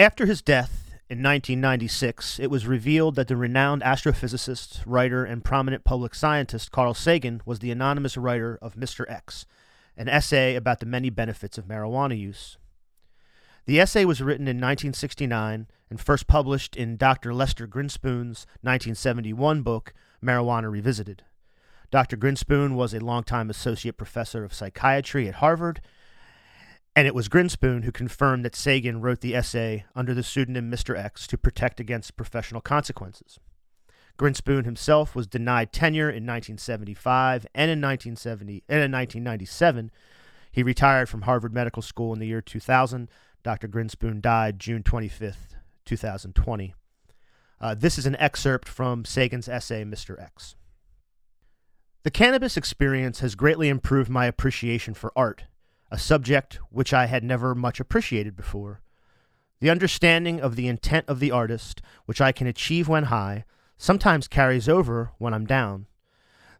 After his death in 1996, it was revealed that the renowned astrophysicist, writer, and prominent public scientist Carl Sagan was the anonymous writer of Mr. X, an essay about the many benefits of marijuana use. The essay was written in 1969 and first published in Dr. Lester Grinspoon's 1971 book, Marijuana Revisited. Dr. Grinspoon was a longtime associate professor of psychiatry at Harvard, and it was Grinspoon who confirmed that Sagan wrote the essay under the pseudonym Mr. X to protect against professional consequences. Grinspoon himself was denied tenure in 1975 and in 1970 and in 1997. He retired from Harvard Medical School in the year 2000. Dr. Grinspoon died June 25th, 2020. Uh, this is an excerpt from Sagan's essay, Mr. X. The cannabis experience has greatly improved my appreciation for art, a subject which I had never much appreciated before. The understanding of the intent of the artist, which I can achieve when high, sometimes carries over when I'm down.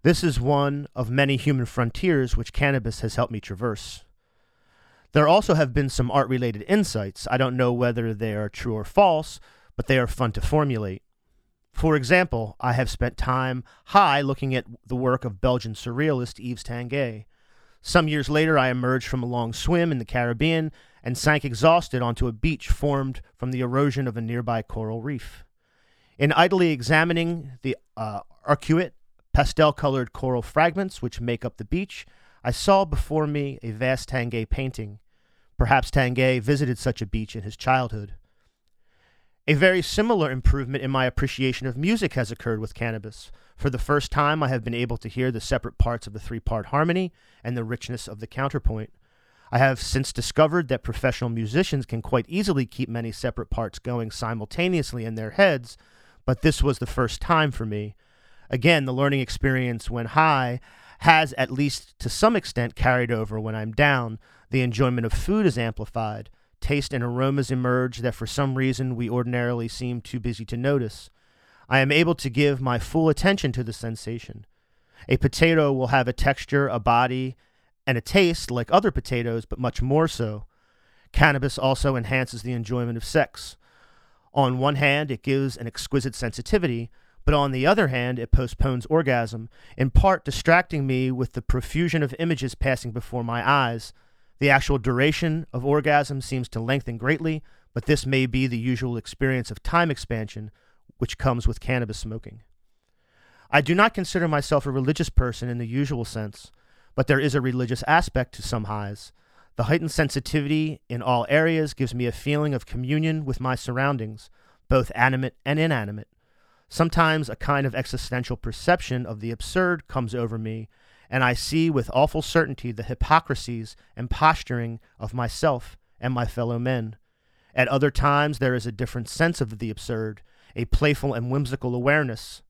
This is one of many human frontiers which cannabis has helped me traverse. There also have been some art related insights. I don't know whether they are true or false, but they are fun to formulate. For example, I have spent time high looking at the work of Belgian surrealist Yves Tanguy. Some years later, I emerged from a long swim in the Caribbean and sank exhausted onto a beach formed from the erosion of a nearby coral reef. In idly examining the uh, arcuate, pastel colored coral fragments which make up the beach, I saw before me a vast Tanguy painting. Perhaps Tanguy visited such a beach in his childhood. A very similar improvement in my appreciation of music has occurred with cannabis. For the first time, I have been able to hear the separate parts of the three part harmony and the richness of the counterpoint. I have since discovered that professional musicians can quite easily keep many separate parts going simultaneously in their heads, but this was the first time for me. Again, the learning experience when high has, at least to some extent, carried over when I'm down. The enjoyment of food is amplified taste and aromas emerge that for some reason we ordinarily seem too busy to notice. I am able to give my full attention to the sensation. A potato will have a texture, a body, and a taste like other potatoes, but much more so. Cannabis also enhances the enjoyment of sex. On one hand, it gives an exquisite sensitivity, but on the other hand, it postpones orgasm, in part distracting me with the profusion of images passing before my eyes. The actual duration of orgasm seems to lengthen greatly, but this may be the usual experience of time expansion which comes with cannabis smoking. I do not consider myself a religious person in the usual sense, but there is a religious aspect to some highs. The heightened sensitivity in all areas gives me a feeling of communion with my surroundings, both animate and inanimate. Sometimes a kind of existential perception of the absurd comes over me and I see with awful certainty the hypocrisies and posturing of myself and my fellow men. At other times, there is a different sense of the absurd, a playful and whimsical awareness.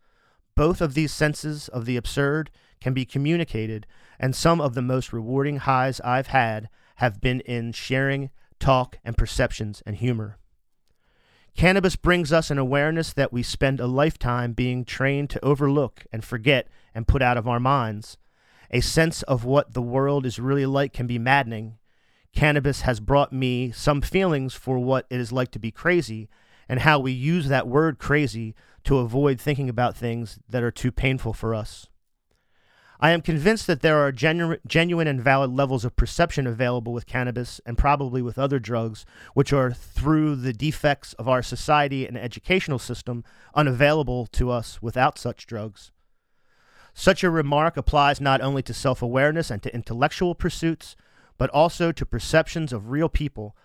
Both of these senses of the absurd can be communicated, and some of the most rewarding highs I've had have been in sharing, talk, and perceptions and humor. Cannabis brings us an awareness that we spend a lifetime being trained to overlook and forget and put out of our minds. A sense of what the world is really like can be maddening. Cannabis has brought me some feelings for what it is like to be crazy and how we use that word crazy to avoid thinking about things that are too painful for us. I am convinced that there are genu- genuine and valid levels of perception available with cannabis and probably with other drugs, which are through the defects of our society and educational system unavailable to us without such drugs. Such a remark applies not only to self awareness and to intellectual pursuits, but also to perceptions of real people,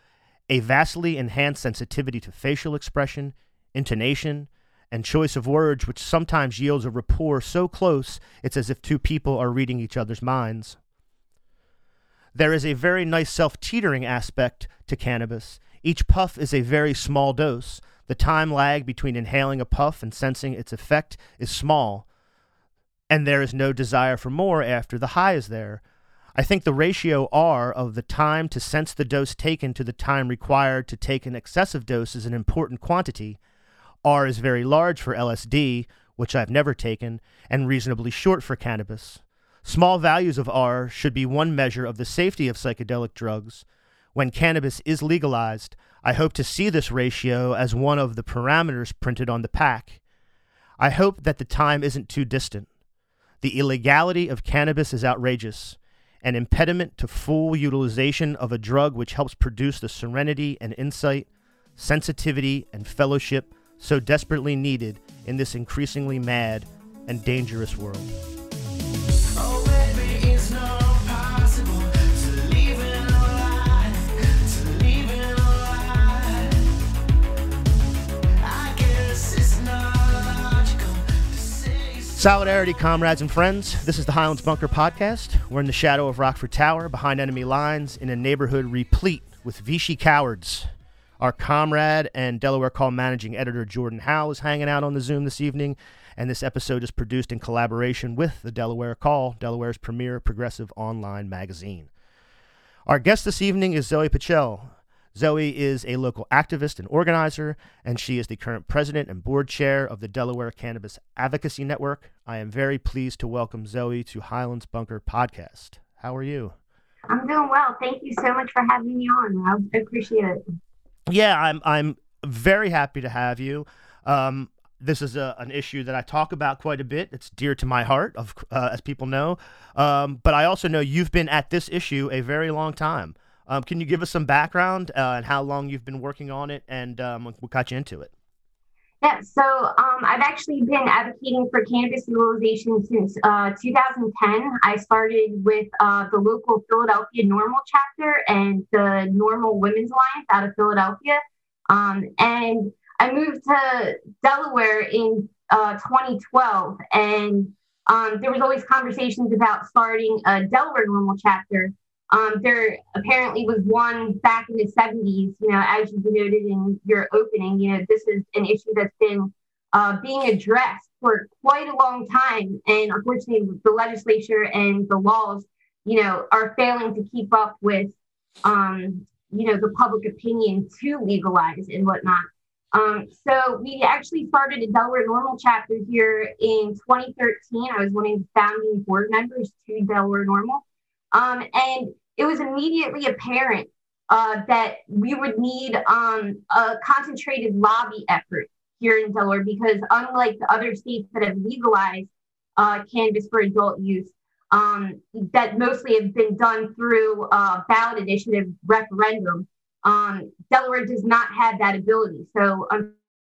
a vastly enhanced sensitivity to facial expression, intonation, and choice of words, which sometimes yields a rapport so close it's as if two people are reading each other's minds. There is a very nice self titrating aspect to cannabis. Each puff is a very small dose. The time lag between inhaling a puff and sensing its effect is small, and there is no desire for more after the high is there. I think the ratio R of the time to sense the dose taken to the time required to take an excessive dose is an important quantity. R is very large for LSD, which I've never taken, and reasonably short for cannabis. Small values of R should be one measure of the safety of psychedelic drugs. When cannabis is legalized, I hope to see this ratio as one of the parameters printed on the pack. I hope that the time isn't too distant. The illegality of cannabis is outrageous, an impediment to full utilization of a drug which helps produce the serenity and insight, sensitivity and fellowship so desperately needed in this increasingly mad and dangerous world. Solidarity, comrades and friends. This is the Highlands Bunker podcast. We're in the shadow of Rockford Tower, behind enemy lines, in a neighborhood replete with Vichy cowards. Our comrade and Delaware Call managing editor Jordan Howe is hanging out on the Zoom this evening, and this episode is produced in collaboration with the Delaware Call, Delaware's premier progressive online magazine. Our guest this evening is Zoe Patchell, Zoe is a local activist and organizer, and she is the current president and board chair of the Delaware Cannabis Advocacy Network. I am very pleased to welcome Zoe to Highlands Bunker podcast. How are you? I'm doing well. Thank you so much for having me on, I appreciate it. Yeah, I'm I'm very happy to have you. Um, this is a, an issue that I talk about quite a bit. It's dear to my heart, of uh, as people know. Um, but I also know you've been at this issue a very long time. Um, can you give us some background uh, and how long you've been working on it and um, what got you into it? Yeah, so um, I've actually been advocating for cannabis legalization since uh, 2010. I started with uh, the local Philadelphia NORML chapter and the NORML Women's Alliance out of Philadelphia. Um, and I moved to Delaware in uh, 2012, and um, there was always conversations about starting a Delaware NORML chapter. Um, there apparently was one back in the 70s, you know, as you noted in your opening, you know, this is an issue that's been uh, being addressed for quite a long time. And unfortunately, the legislature and the laws, you know, are failing to keep up with, um, you know, the public opinion to legalize and whatnot. Um, so we actually started a Delaware NORML chapter here in 2013. I was one of the founding board members to Delaware NORML. Um, and it was immediately apparent uh, that we would need um, a concentrated lobby effort here in Delaware because, unlike the other states that have legalized uh, cannabis for adult use, um, that mostly have been done through uh, ballot initiative referendum, um, Delaware does not have that ability. So,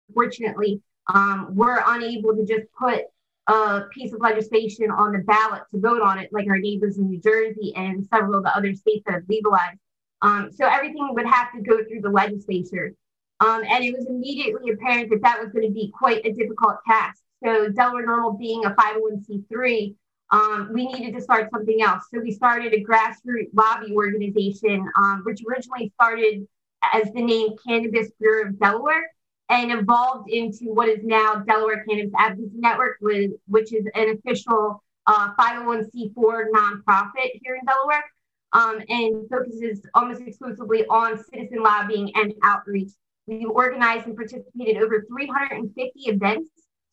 unfortunately, um, we're unable to just put a piece of legislation on the ballot to vote on it, like our neighbors in New Jersey and several of the other states that have legalized. Um, so everything would have to go through the legislature. Um, and it was immediately apparent that that was going to be quite a difficult task. So Delaware NORML being a 501c3, um, we needed to start something else. So we started a grassroots lobby organization, um, which originally started as the name Cannabis Bureau of Delaware and evolved into what is now Delaware Cannabis Advocacy Network, which is an official uh, 501c4 nonprofit here in Delaware, um, and focuses almost exclusively on citizen lobbying and outreach. We've organized and participated over 350 events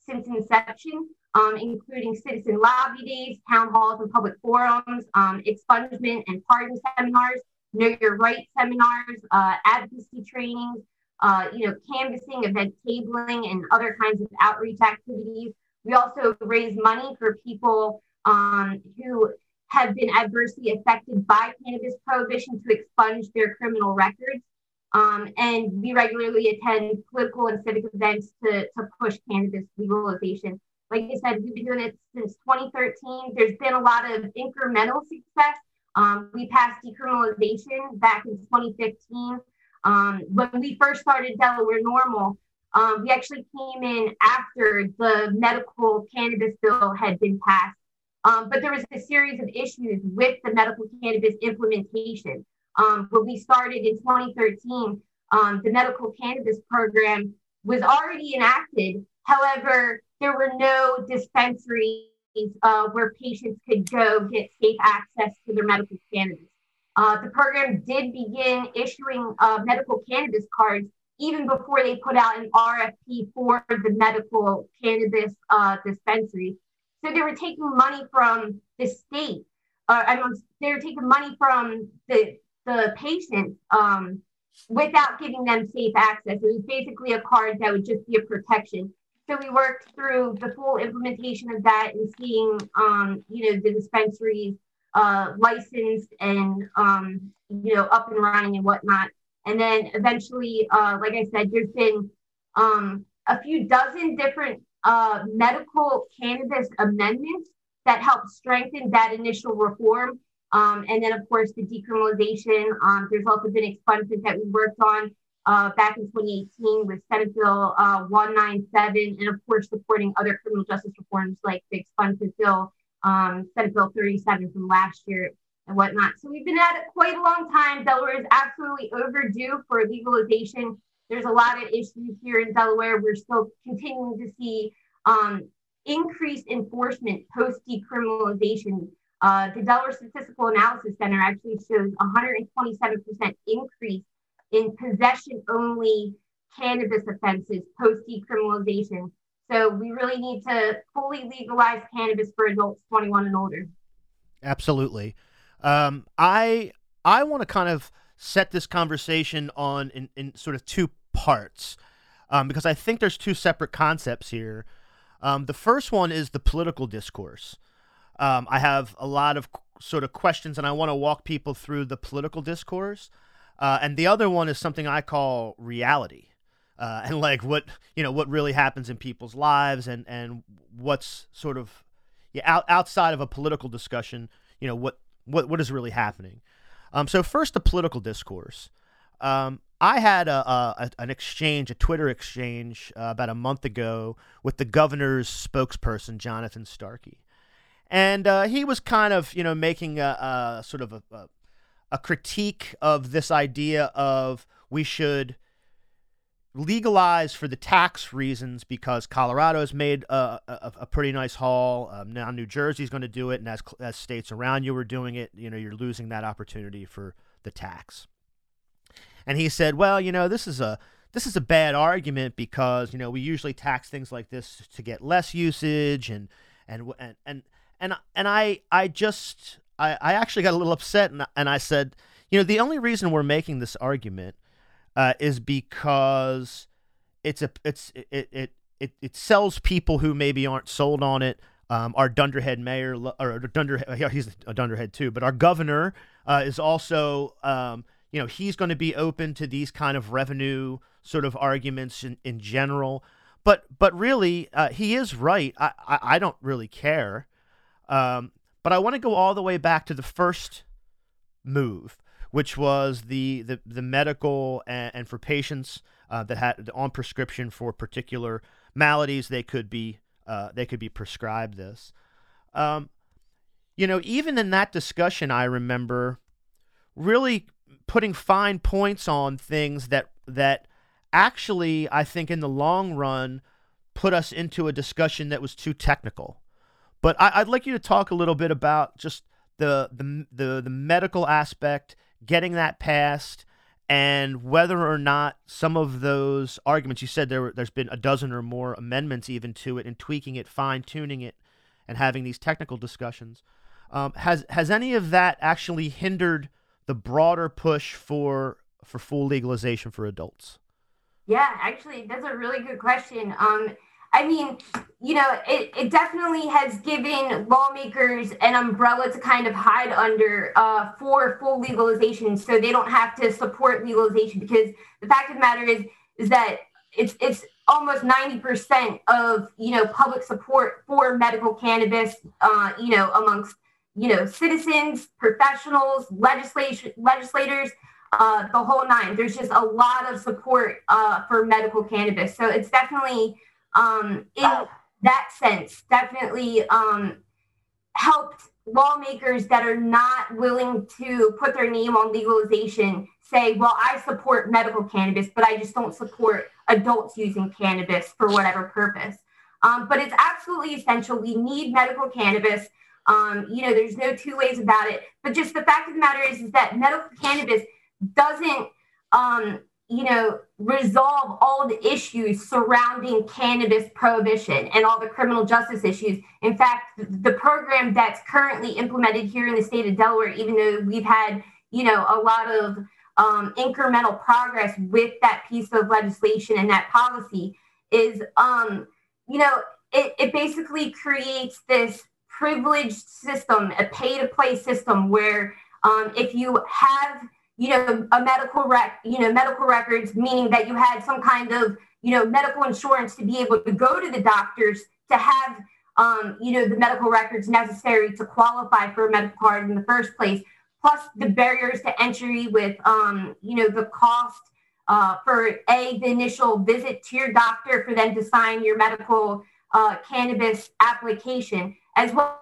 since inception, um, including citizen lobby days, town halls and public forums, um, expungement and pardon seminars, know your rights seminars, uh, advocacy trainings, uh, you know, canvassing, event tabling, and other kinds of outreach activities. We also raise money for people um, who have been adversely affected by cannabis prohibition to expunge their criminal records. Um, and we regularly attend political and civic events to, to push cannabis legalization. Like I said, we've been doing it since 2013. There's been a lot of incremental success. Um, we passed decriminalization back in 2015. Um, when we first started Delaware NORML, um, we actually came in after the medical cannabis bill had been passed. Um, but there was a series of issues with the medical cannabis implementation. Um, when we started in 2013, um, the medical cannabis program was already enacted. However, there were no dispensaries uh, where patients could go get safe access to their medical cannabis. Uh, the program did begin issuing uh, medical cannabis cards even before they put out an RFP for the medical cannabis uh, dispensary. So they were taking money from the state. Uh, I mean, they were taking money from the, the patients um, without giving them safe access. It was basically a card that would just be a protection. So we worked through the full implementation of that and seeing, um, you know, the dispensaries uh, licensed and, um, you know, up and running and whatnot. And then eventually, uh, like I said, there's been um, a few dozen different uh, medical cannabis amendments that help strengthen that initial reform. Um, and then, of course, the decriminalization. Um, there's also been expungement that we worked on uh, back in 2018 with Senate Bill uh, 197, and of course, supporting other criminal justice reforms like the expungement bill, um, Senate Bill 37 from last year and whatnot. So we've been at it quite a long time. Delaware is absolutely overdue for legalization. There's a lot of issues here in Delaware. We're still continuing to see um, increased enforcement post decriminalization. Uh, the Delaware Statistical Analysis Center actually shows 127% increase in possession only cannabis offenses post decriminalization. So we really need to fully legalize cannabis for adults 21 and older. Absolutely. Um, I I want to kind of set this conversation on in, in sort of two parts um, because I think there's two separate concepts here. Um, the first one is the political discourse. Um, I have a lot of sort of questions, and I want to walk people through the political discourse. Uh, and the other one is something I call reality, uh, and like what you know what really happens in people's lives, and and what's sort of yeah out, outside of a political discussion. You know what what what is really happening. Um, so first, the political discourse. Um, I had a, a, an exchange, a Twitter exchange, uh, about a month ago with the governor's spokesperson, Jonathan Starkey, and uh, he was kind of, you know, making a, a sort of a, a, critique of this idea of we should legalize for the tax reasons because Colorado has made a, a, a pretty nice haul. Um, now New Jersey's going to do it, and as, as states around you are doing it, you know, you're losing that opportunity for the tax. And he said, "Well, you know, this is a this is a bad argument because you know we usually tax things like this to get less usage and and and and and, and I I just I, I actually got a little upset and and I said, you know, the only reason we're making this argument uh, is because it's a it's it it it, it sells people who maybe aren't sold on it. Um, our Dunderhead mayor, or Dunderhead, he's a Dunderhead too, but our governor uh, is also um, you know, he's going to be open to these kind of revenue sort of arguments in, in general. But but really, uh, he is right. I, I, I, don't really care. Um, but I want to go all the way back to the first move, which was the the, the medical and, and for patients uh, that had on prescription for particular maladies, they could be uh, they could be prescribed this. Um, you know, even in that discussion, I remember really putting fine points on things that that actually I think in the long run put us into a discussion that was too technical. But I, would like you to talk a little bit about just the, the the the medical aspect, getting that passed, and whether or not some of those arguments you said there were, there's been a dozen or more amendments even to it and tweaking it, fine tuning it, and having these technical discussions. Um, has has any of that actually hindered the broader push for for full legalization for adults? Yeah, actually, that's a really good question. Um, I mean, you know, it, it definitely has given lawmakers an umbrella to kind of hide under uh, for full legalization, so they don't have to support legalization. Because the fact of the matter is, is that it's it's almost ninety percent of you know public support for medical cannabis, uh, you know, amongst you know, citizens, professionals, legislation, legislators, uh, the whole nine. There's just a lot of support uh, for medical cannabis. So it's definitely, um, in that sense, definitely um, helped lawmakers that are not willing to put their name on legalization say, well, I support medical cannabis, but I just don't support adults using cannabis for whatever purpose. Um, but it's absolutely essential. We need medical cannabis. Um, you know, there's no two ways about it. But just the fact of the matter is, is that medical cannabis doesn't, um, you know, resolve all the issues surrounding cannabis prohibition and all the criminal justice issues. In fact, the program that's currently implemented here in the state of Delaware, even though we've had, you know, a lot of um, incremental progress with that piece of legislation and that policy is, um, you know, it, it basically creates this privileged system, a pay to play system where um, if you have, you know, a medical rec, you know, medical records, meaning that you had some kind of, you know, medical insurance to be able to go to the doctors to have, um, you know, the medical records necessary to qualify for a medical card in the first place, plus the barriers to entry with, um, you know, the cost uh, for a the initial visit to your doctor for them to sign your medical uh, cannabis application, as well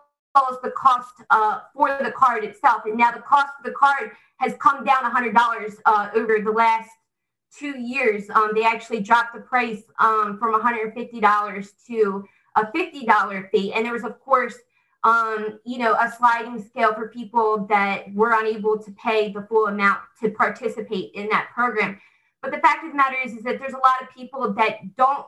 as the cost uh, for the card itself. And now the cost of the card has come down $100 uh, over the last two years. Um, they actually dropped the price um, from $150 to a $50 fee. And there was, of course, um, you know, a sliding scale for people that were unable to pay the full amount to participate in that program. But the fact of the matter is, is that there's a lot of people that don't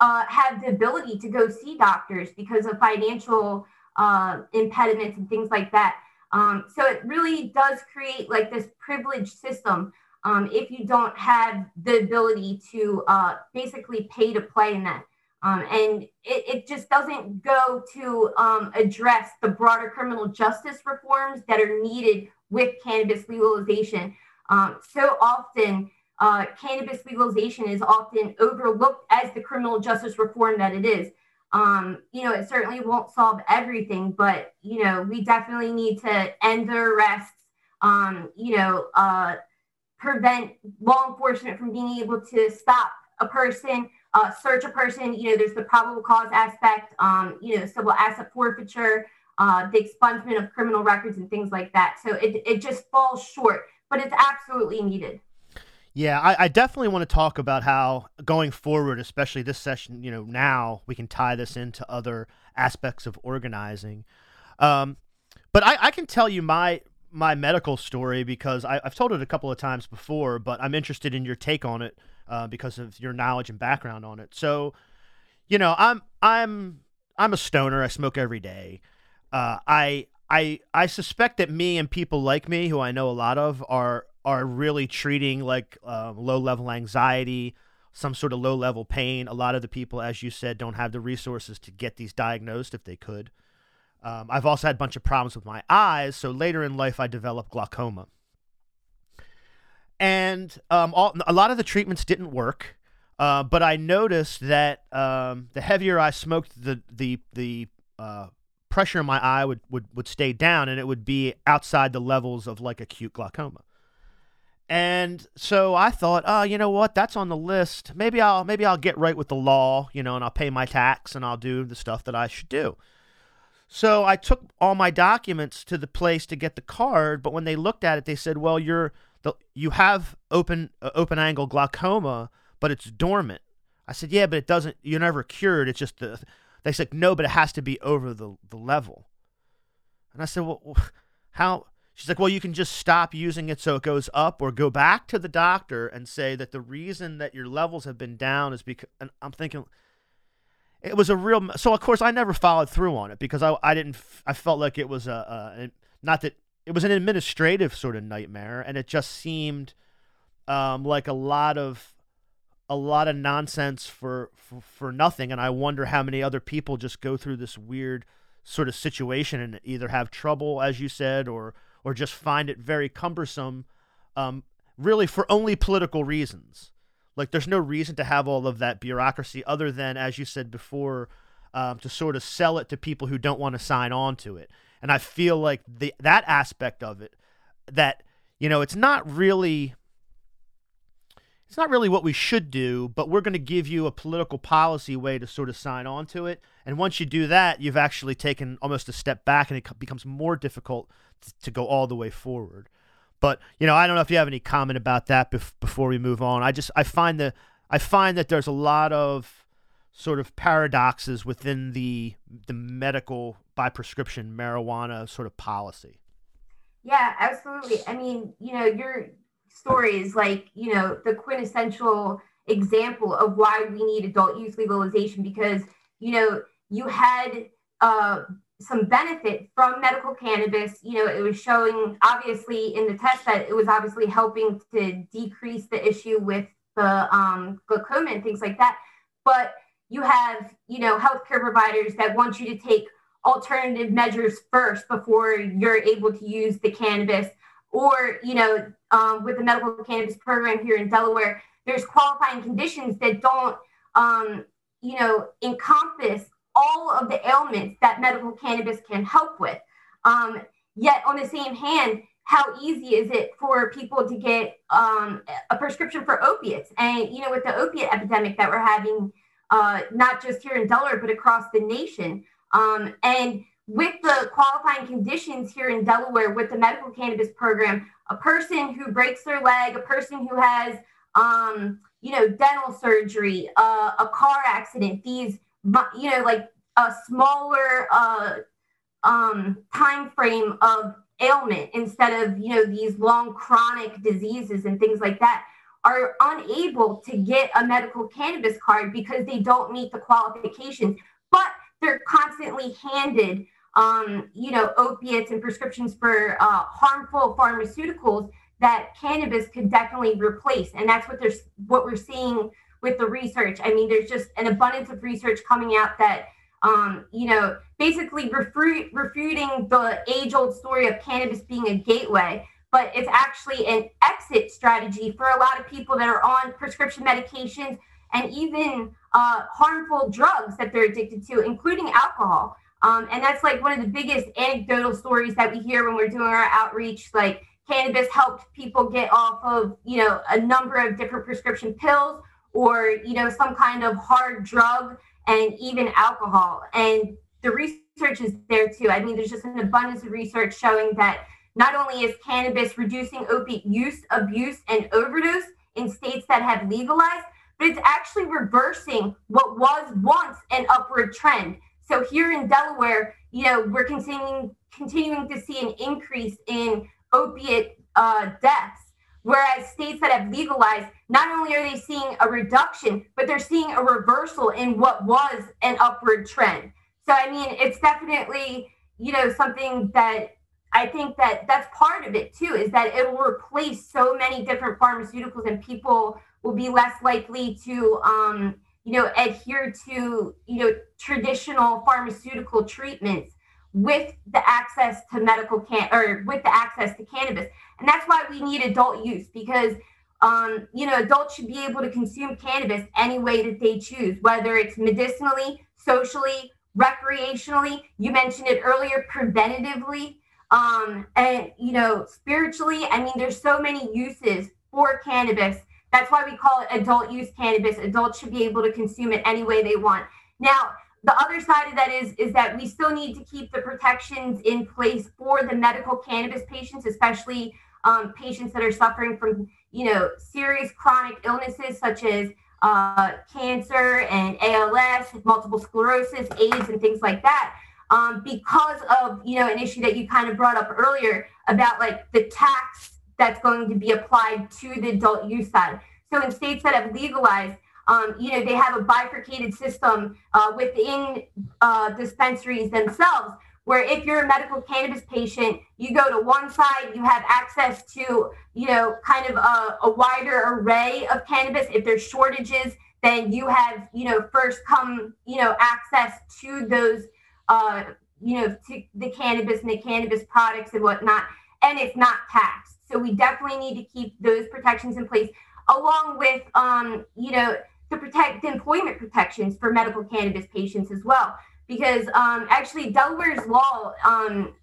uh, have the ability to go see doctors because of financial uh, impediments and things like that. Um, so it really does create like this privileged system um, if you don't have the ability to uh, basically pay to play in that. Um, and it, it, just doesn't go to um, address the broader criminal justice reforms that are needed with cannabis legalization. Um, so often, uh, cannabis legalization is often overlooked as the criminal justice reform that it is. Um, you know, it certainly won't solve everything, but you know, we definitely need to end the arrests. Um, you know, uh, prevent law enforcement from being able to stop a person, uh, search a person. You know, there's the probable cause aspect. Um, you know, civil asset forfeiture, uh, the expungement of criminal records, and things like that. So it it just falls short, but it's absolutely needed. Yeah, I, I, definitely want to talk about how going forward, especially this session, you know, now we can tie this into other aspects of organizing. Um, but I, I, can tell you my my medical story because I, have told it a couple of times before, but I'm interested in your take on it uh, because of your knowledge and background on it. So, you know, I'm I'm I'm a stoner. I smoke every day. Uh, I I I suspect that me and people like me, who I know a lot of, are are really treating like uh, low level anxiety, some sort of low level pain. A lot of the people, as you said, don't have the resources to get these diagnosed if they could. Um, I've also had a bunch of problems with my eyes, so later in life I developed glaucoma. And um, all, a lot of the treatments didn't work, uh, but I noticed that um, the heavier I smoked, the the the uh, pressure in my eye would, would would stay down, and it would be outside the levels of like acute glaucoma. And so I thought, oh, you know what? That's on the list. Maybe I'll maybe I'll get right with the law, you know, and I'll pay my tax and I'll do the stuff that I should do. So I took all my documents to the place to get the card, but when they looked at it, they said, "Well, you're the, you have open uh, open angle glaucoma, but it's dormant." I said, "Yeah, but it doesn't. You're never cured. It's just the." They said, "No, but it has to be over the the level." And I said, "Well, how?" She's like, well, you can just stop using it so it goes up, or go back to the doctor and say that the reason that your levels have been down is because. And I'm thinking, it was a real. So of course I never followed through on it because I I didn't. I felt like it was a, a not that it was an administrative sort of nightmare, and it just seemed um, like a lot of a lot of nonsense for, for for nothing. And I wonder how many other people just go through this weird sort of situation and either have trouble, as you said, or or just find it very cumbersome, um, really for only political reasons. Like there's no reason to have all of that bureaucracy other than, as you said before, um, to sort of sell it to people who don't want to sign on to it. And I feel like the that aspect of it, that you know, it's not really it's not really what we should do, but we're going to give you a political policy way to sort of sign on to it. And once you do that, you've actually taken almost a step back and it becomes more difficult to go all the way forward. But you know, I don't know if you have any comment about that bef- before we move on. I just I find that I find that there's a lot of sort of paradoxes within the the medical by prescription marijuana sort of policy. Yeah, absolutely. I mean, you know, your story is like, you know, the quintessential example of why we need adult use legalization because, you know, you had uh, some benefit from medical cannabis. You know, it was showing obviously in the test that it was obviously helping to decrease the issue with the um, glaucoma and things like that. But you have, you know, healthcare providers that want you to take alternative measures first before you're able to use the cannabis. Or, you know, um, with the medical cannabis program here in Delaware, there's qualifying conditions that don't, um, you know, encompass all of the ailments that medical cannabis can help with. Um, yet, on the same hand, how easy is it for people to get um, a prescription for opiates? And, you know, with the opiate epidemic that we're having, uh, not just here in Delaware, but across the nation. Um, and with the qualifying conditions here in Delaware with the medical cannabis program, a person who breaks their leg, a person who has, um, you know, dental surgery, uh, a car accident, these you know, like a smaller uh, um, time frame of ailment instead of, you know, these long chronic diseases and things like that are unable to get a medical cannabis card because they don't meet the qualifications, but they're constantly handed, um, you know, opiates and prescriptions for uh, harmful pharmaceuticals that cannabis could definitely replace. And that's what there's what we're seeing with the research. I mean, there's just an abundance of research coming out that, um, you know, basically refu- refuting the age old story of cannabis being a gateway, but it's actually an exit strategy for a lot of people that are on prescription medications and even uh, harmful drugs that they're addicted to, including alcohol. Um, and that's like one of the biggest anecdotal stories that we hear when we're doing our outreach. Like cannabis helped people get off of, you know, a number of different prescription pills or you know some kind of hard drug and even alcohol and the research is there too i mean there's just an abundance of research showing that not only is cannabis reducing opiate use abuse and overdose in states that have legalized but it's actually reversing what was once an upward trend so here in delaware you know we're continuing continuing to see an increase in opiate uh, deaths Whereas states that have legalized, not only are they seeing a reduction, but they're seeing a reversal in what was an upward trend. So, I mean, it's definitely, you know, something that I think that that's part of it too, is that it will replace so many different pharmaceuticals and people will be less likely to, um, you know, adhere to, you know, traditional pharmaceutical treatments with the access to medical can or with the access to cannabis. And that's why we need adult use because um, you know, adults should be able to consume cannabis any way that they choose, whether it's medicinally, socially, recreationally. You mentioned it earlier, preventatively, um, and you know, spiritually. I mean, there's so many uses for cannabis. That's why we call it adult use cannabis. Adults should be able to consume it any way they want. Now, the other side of that is is that we still need to keep the protections in place for the medical cannabis patients, especially um, patients that are suffering from you know serious chronic illnesses such as uh, cancer and ALS, multiple sclerosis, AIDS, and things like that. Um, because of you know an issue that you kind of brought up earlier about like the tax that's going to be applied to the adult use side. So in states that have legalized, um, you know, they have a bifurcated system uh, within uh, dispensaries themselves, where if you're a medical cannabis patient, you go to one side, you have access to, you know, kind of a, a wider array of cannabis. If there's shortages, then you have, you know, first come, you know, access to those, uh, you know, to the cannabis and the cannabis products and whatnot, and it's not taxed. So we definitely need to keep those protections in place, along with, um, you know, to protect the employment protections for medical cannabis patients as well. Because um, actually, Delaware's law um,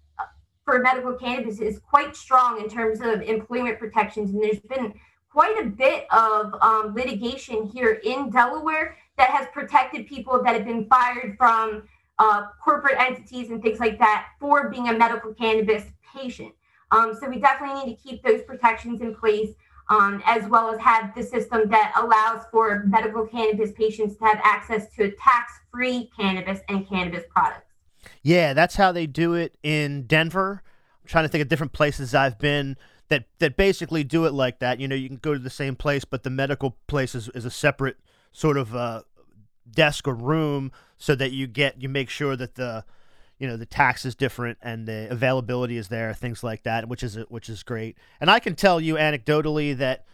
for medical cannabis is quite strong in terms of employment protections. And there's been quite a bit of um, litigation here in Delaware that has protected people that have been fired from uh, corporate entities and things like that for being a medical cannabis patient. Um, so we definitely need to keep those protections in place um, as well as have the system that allows for medical cannabis patients to have access to tax free cannabis and cannabis products. Yeah, that's how they do it in Denver. I'm trying to think of different places I've been that, that basically do it like that. You know, you can go to the same place, but the medical place is, is a separate sort of uh, desk or room so that you get, you make sure that the, you know the tax is different and the availability is there, things like that, which is which is great. And I can tell you anecdotally that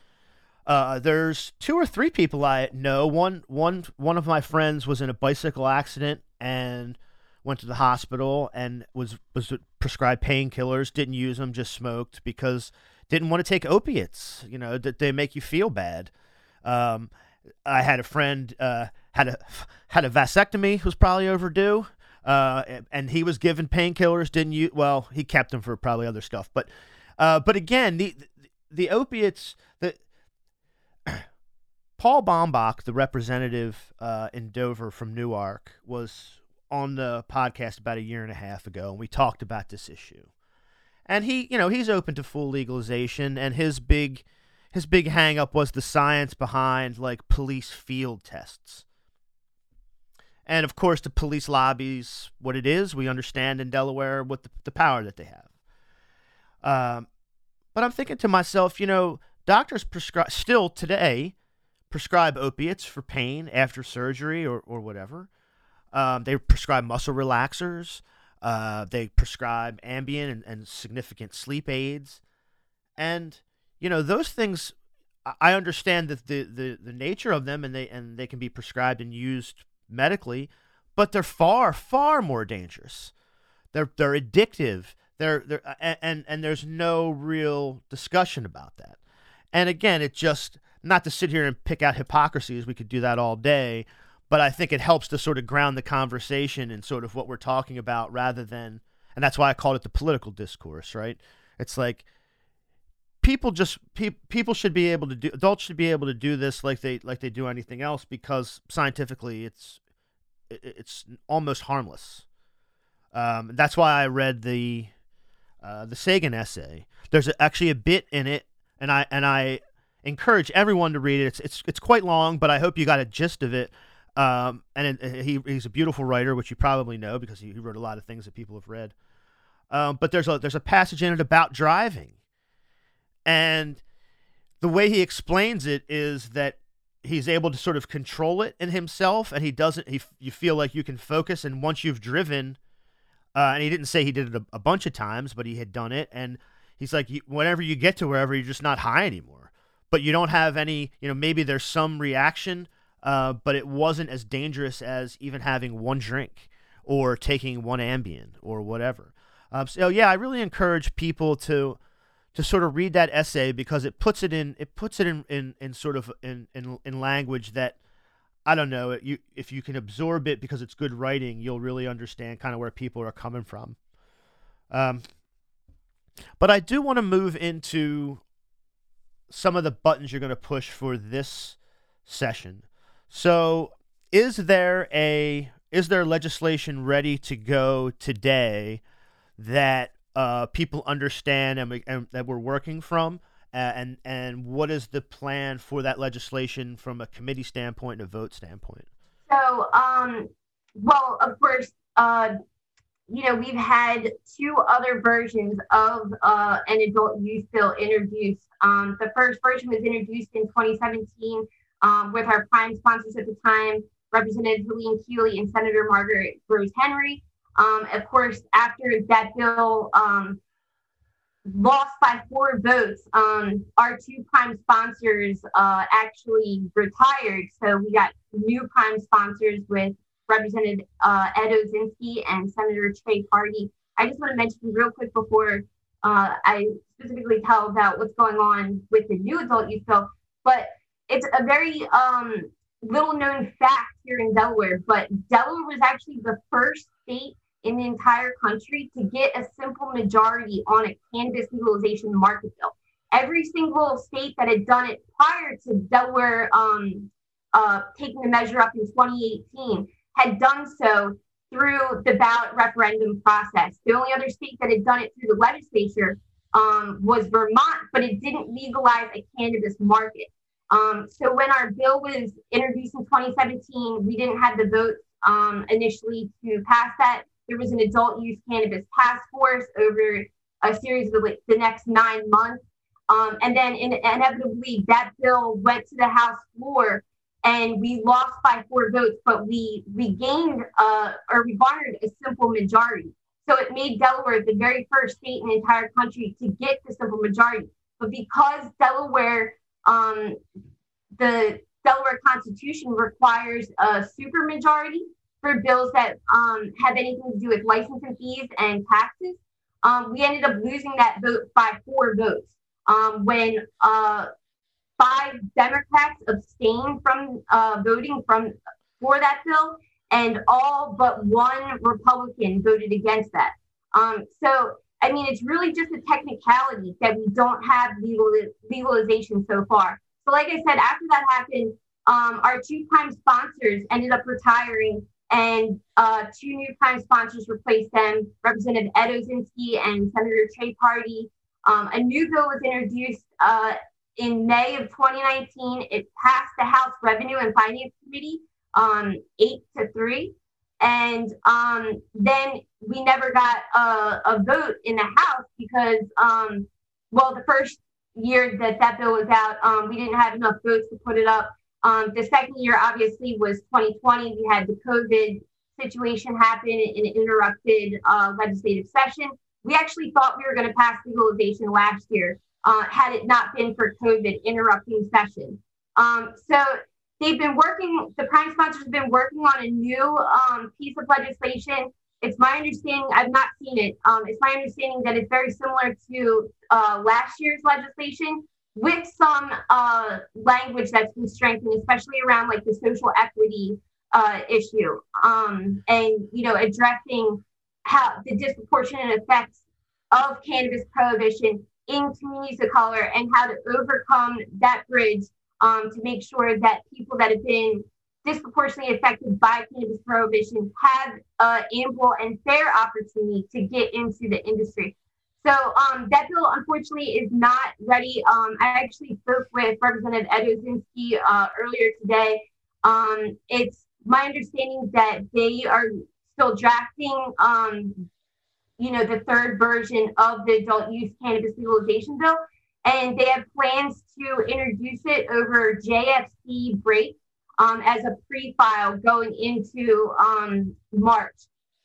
uh, there's two or three people I know. One one one of my friends was in a bicycle accident and went to the hospital and was was prescribed painkillers. Didn't use them, just smoked because didn't want to take opiates. You know that they make you feel bad. Um, I had a friend uh, had a had a vasectomy was probably overdue. Uh, and he was given painkillers. Didn't you? Well, he kept them for probably other stuff. But, uh, but again, the the opiates. The Paul Baumbach, the representative uh, in Dover from Newark, was on the podcast about a year and a half ago, and we talked about this issue. And he, you know, he's open to full legalization, and his big his big hangup was the science behind like police field tests. And of course, the police lobbies what it is. We understand in Delaware what the, the power that they have. Um, but I'm thinking to myself, you know, doctors prescribe still today prescribe opiates for pain after surgery or, or whatever. Um, they prescribe muscle relaxers. Uh, they prescribe Ambien and, and significant sleep aids. And, you know, those things I understand that the, the, the nature of them and they and they can be prescribed and used medically, but they're far, far more dangerous. They're they're addictive. They're they're and and there's no real discussion about that. And again, it just not to sit here and pick out hypocrisies. We could do that all day, but I think it helps to sort of ground the conversation in sort of what we're talking about rather than and that's why I called it the political discourse, right? It's like people just pe- people should be able to do adults should be able to do this like they like they do anything else because scientifically it's it's almost harmless. Um, that's why I read the uh, the Sagan essay. There's actually a bit in it, and I and I encourage everyone to read it. It's it's it's quite long, but I hope you got a gist of it. Um, and it, he he's a beautiful writer, which you probably know because he, he wrote a lot of things that people have read. Um, but there's a there's a passage in it about driving, and the way he explains it is that he's able to sort of control it in himself and he doesn't he you feel like you can focus and once you've driven uh, and he didn't say he did it a, a, bunch of times but he had done it and he's like whenever you get to wherever you're just not high anymore. But you don't have any you know maybe there's some reaction uh, but it wasn't as dangerous as even having one drink or taking one ambien or whatever. Um, so yeah i really encourage people to to sort of read that essay because it puts it in it puts it in in, in sort of in, in in language that I don't know you if you can absorb it because it's good writing you'll really understand kind of where people are coming from. Um, but I do want to move into some of the buttons you're going to push for this session. So, is there a is there legislation ready to go today that uh, people understand and, we, and, that we're working from, and and what is the plan for that legislation from a committee standpoint and a vote standpoint? So, um, well, of course, uh, you know, we've had two other versions of uh, an adult use bill introduced. Um, the first version was introduced in 2017 um, with our prime sponsors at the time, Representative Helene Keeley and Senator Margaret Rose Henry. Um, of course, after that bill um, lost by four votes, um, our two prime sponsors uh, actually retired. So we got new prime sponsors with Representative uh, Ed Osienski and Senator Trey Paradee. I just want to mention real quick before uh, I specifically tell about what's going on with the new adult use bill, but it's a very um, little known fact here in Delaware, but Delaware was actually the first state in the entire country to get a simple majority on a cannabis legalization market bill. Every single state that had done it prior to Delaware um, uh, taking the measure up in 2018 had done so through the ballot referendum process. The only other state that had done it through the legislature um, was Vermont, but it didn't legalize a cannabis market. Um, so when our bill was introduced in 2017, we didn't have the votes um, initially to pass that. There was an adult use cannabis task force over a series of the, the next nine months. Um, and then in, inevitably, that bill went to the House floor and we lost by four votes, but we we gained uh, or we garnered a simple majority. So it made Delaware the very first state in the entire country to get the simple majority. But because Delaware, um, the Delaware Constitution requires a supermajority for bills that um, have anything to do with licensing fees and taxes, um, we ended up losing that vote by four votes. Um, when uh, five Democrats abstained from uh, voting from for that bill, and all but one Republican voted against that. Um, so, I mean, it's really just a technicality that we don't have legal legalization so far. So, like I said, after that happened, um, our two time sponsors ended up retiring, and uh, two new prime sponsors replaced them Representative Ed Osienski and Senator Trey Paradee. Um, a new bill was introduced uh, in May of 2019. It passed the House Revenue and Finance Committee um, eight to three. And um, then we never got a, a, vote in the House because, um, well, the first year that that bill was out, um, we didn't have enough votes to put it up. Um, the second year, obviously, was 2020. We had the COVID situation happen and it interrupted uh, legislative session. We actually thought we were going to pass legalization last year uh, had it not been for COVID interrupting session. Um, so they've been working, the prime sponsors have been working on a new um, piece of legislation. It's my understanding, I've not seen it. Um, it's my understanding that it's very similar to uh, last year's legislation with some uh, language that's been strengthened, especially around like the social equity uh, issue um, and, you know, addressing how the disproportionate effects of cannabis prohibition in communities of color and how to overcome that bridge um, to make sure that people that have been disproportionately affected by cannabis prohibition have uh, ample and fair opportunity to get into the industry. So um, that bill, unfortunately, is not ready. Um, I actually spoke with Representative Ed Osienski uh, earlier today. Um, it's my understanding that they are still drafting um, you know, the third version of the adult use cannabis legalization bill. And they have plans to introduce it over JFC break um, as a pre-file going into um, March.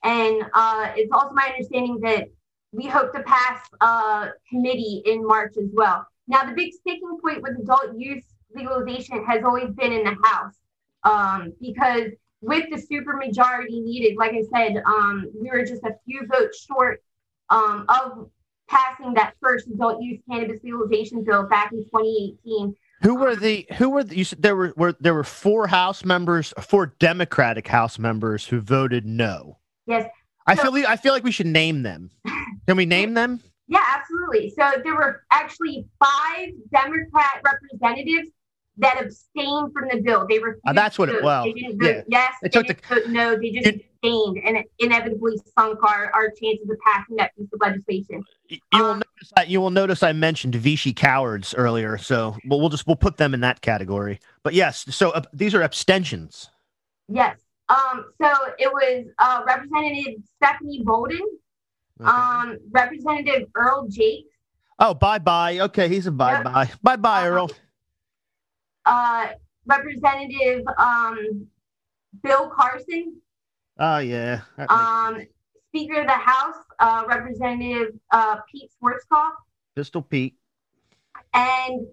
And uh, it's also my understanding that we hope to pass a committee in March as well. Now, the big sticking point with adult use legalization has always been in the House um, because with the supermajority needed, like I said, um, we were just a few votes short um, of passing that first adult use cannabis legalization bill back in 2018. Who were the who were the, you said there were, were there were four House members, four Democratic House members who voted no. Yes. I feel I feel like we should name them. Can we name them? Yeah, absolutely. So there were actually five Democrat representatives that abstained from the bill. They refused. Uh, that's what it. Well, they didn't vote yeah. yes. They, took the vote no. They just it, abstained, and it inevitably sunk our, our chances of passing that piece of legislation. You um, will notice that you will notice I mentioned Vichy cowards earlier, so we'll, we'll just we'll put them in that category. But yes, so uh, these are abstentions. Yes. Um. So it was uh, Representative Stephanie Bolden, okay. um, Representative Earl Jaques. Oh, bye bye. Okay, he's a bye bye. Bye bye, Earl uh, Representative um, Bill Carson. Oh yeah. Um, Speaker of the House, uh, Representative uh, Pete Schwarzkopf. Pistol Pete. And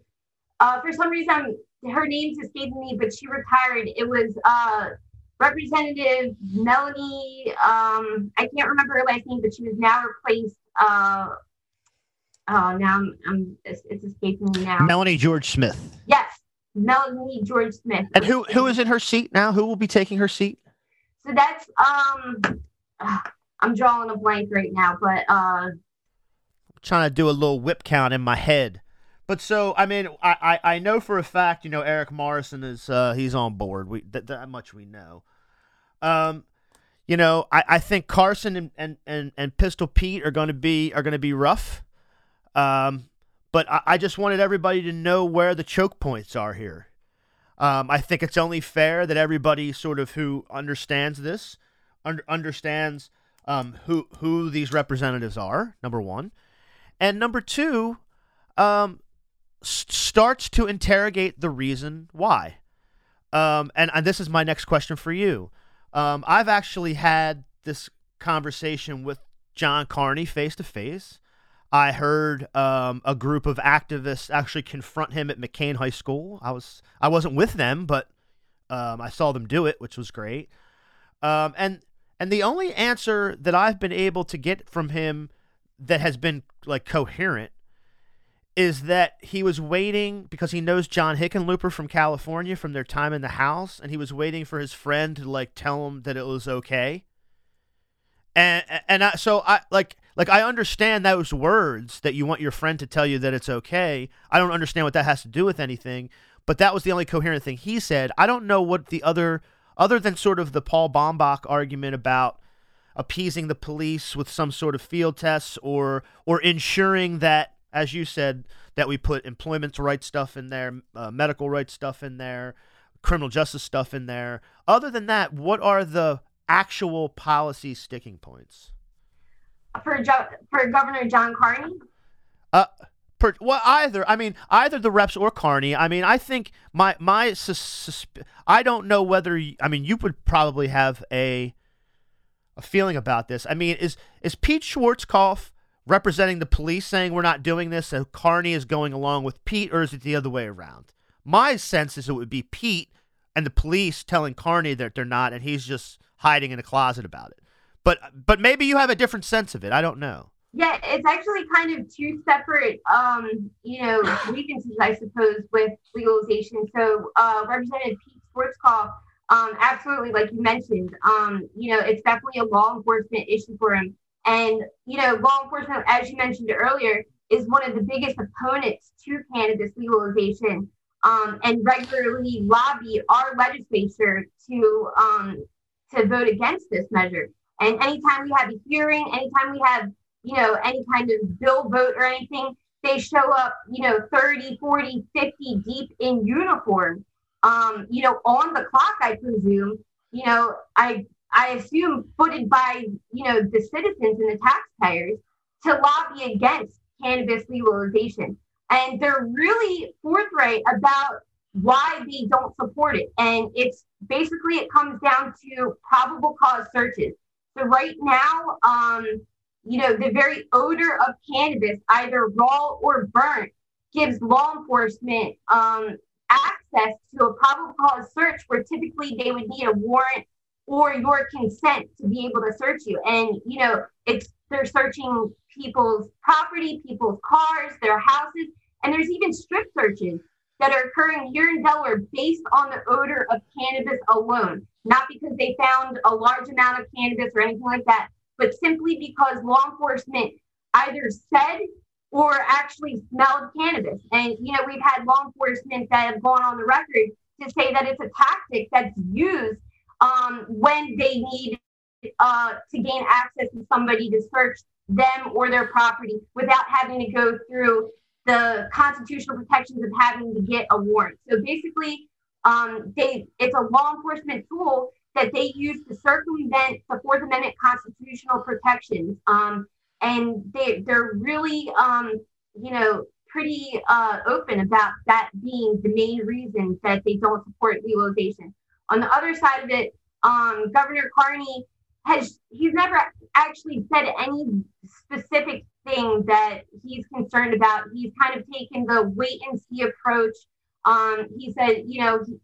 uh, for some reason, her name's escaping me, but she retired. It was uh, Representative Melanie. Um, I can't remember her last name, but she was now replaced. Uh, oh, now I'm, I'm it's, it's escaping me now. Melanie George Smith. Yes, Melanie George Smith. And who who is in her seat now? Who will be taking her seat? So that's um, I'm drawing a blank right now, but uh, trying to do a little whip count in my head. But so I mean, I, I, I know for a fact, you know, Eric Morrison is uh, he's on board. We that, that much we know. Um, you know, I, I think Carson and, and, and, and Pistol Pete are going to be are going to be rough. Um, but I, I just wanted everybody to know where the choke points are here. Um, I think it's only fair that everybody sort of who understands this under, understands um, who who these representatives are. Number one, and number two, um, s- starts to interrogate the reason why. Um, and, and this is my next question for you. Um, I've actually had this conversation with John Carney face to face. I heard um, a group of activists actually confront him at McKean High School. I was I wasn't with them, but um, I saw them do it, which was great. Um, and and the only answer that I've been able to get from him that has been like coherent is that he was waiting because he knows John Hickenlooper from California from their time in the house, and he was waiting for his friend to like tell him that it was okay. And and I, so I like like I understand those words that you want your friend to tell you that it's okay. I don't understand what that has to do with anything, but that was the only coherent thing he said. I don't know what the other other than sort of the Paul Baumbach argument about appeasing the police with some sort of field tests or or ensuring that as you said that we put employment rights stuff in there uh, medical rights stuff in there criminal justice stuff in there. Other than that what are the actual policy sticking points? For jo- for governor john carney? Uh per, well either i mean either the reps or carney. I mean i think my my sus- i don't know whether you, i mean you would probably have a a feeling about this. I mean, is is Pete Schwarzkopf representing the police saying we're not doing this and Carney is going along with Pete, or is it the other way around? My sense is it would be Pete and the police telling Carney that they're not, and he's just hiding in a closet about it. But but maybe you have a different sense of it. I don't know. Yeah, it's actually kind of two separate, um, you know, grievances, I suppose, with legalization. So, uh, Representative Pete Schwarzkopf um, absolutely, like you mentioned, um, you know, it's definitely a law enforcement issue for him. And, you know, law enforcement, as you mentioned earlier, is one of the biggest opponents to cannabis legalization um, and regularly lobby our legislature to um, to vote against this measure. And anytime we have a hearing, anytime we have, you know, any kind of bill vote or anything, they show up, you know, 30, 40, 50 deep in uniform um, you know, on the clock, I presume, you know, I I assume footed by, you know, the citizens and the taxpayers to lobby against cannabis legalization. And they're really forthright about why they don't support it. And it's basically it comes down to probable cause searches. So right now, um, you know, the very odor of cannabis, either raw or burnt, gives law enforcement um, access to a probable cause search where typically they would need a warrant or your consent to be able to search you. And you know, it's they're searching people's property, people's cars, their houses, and there's even strip searches that are occurring here in Delaware based on the odor of cannabis alone. Not because they found a large amount of cannabis or anything like that, but simply because law enforcement either said or actually smelled cannabis. And, you know, we've had law enforcement that have gone on the record to say that it's a tactic that's used um, when they need uh, to gain access to somebody to search them or their property without having to go through the constitutional protections of having to get a warrant. So basically, um, they it's a law enforcement tool that they use to circumvent the Fourth Amendment constitutional protections. Um, and they they're really um, you know pretty uh, open about that being the main reason that they don't support legalization. On the other side of it, um, Governor Carney has he's never actually said any specific thing that he's concerned about. He's kind of taken the wait and see approach. Um, he said, you know, he,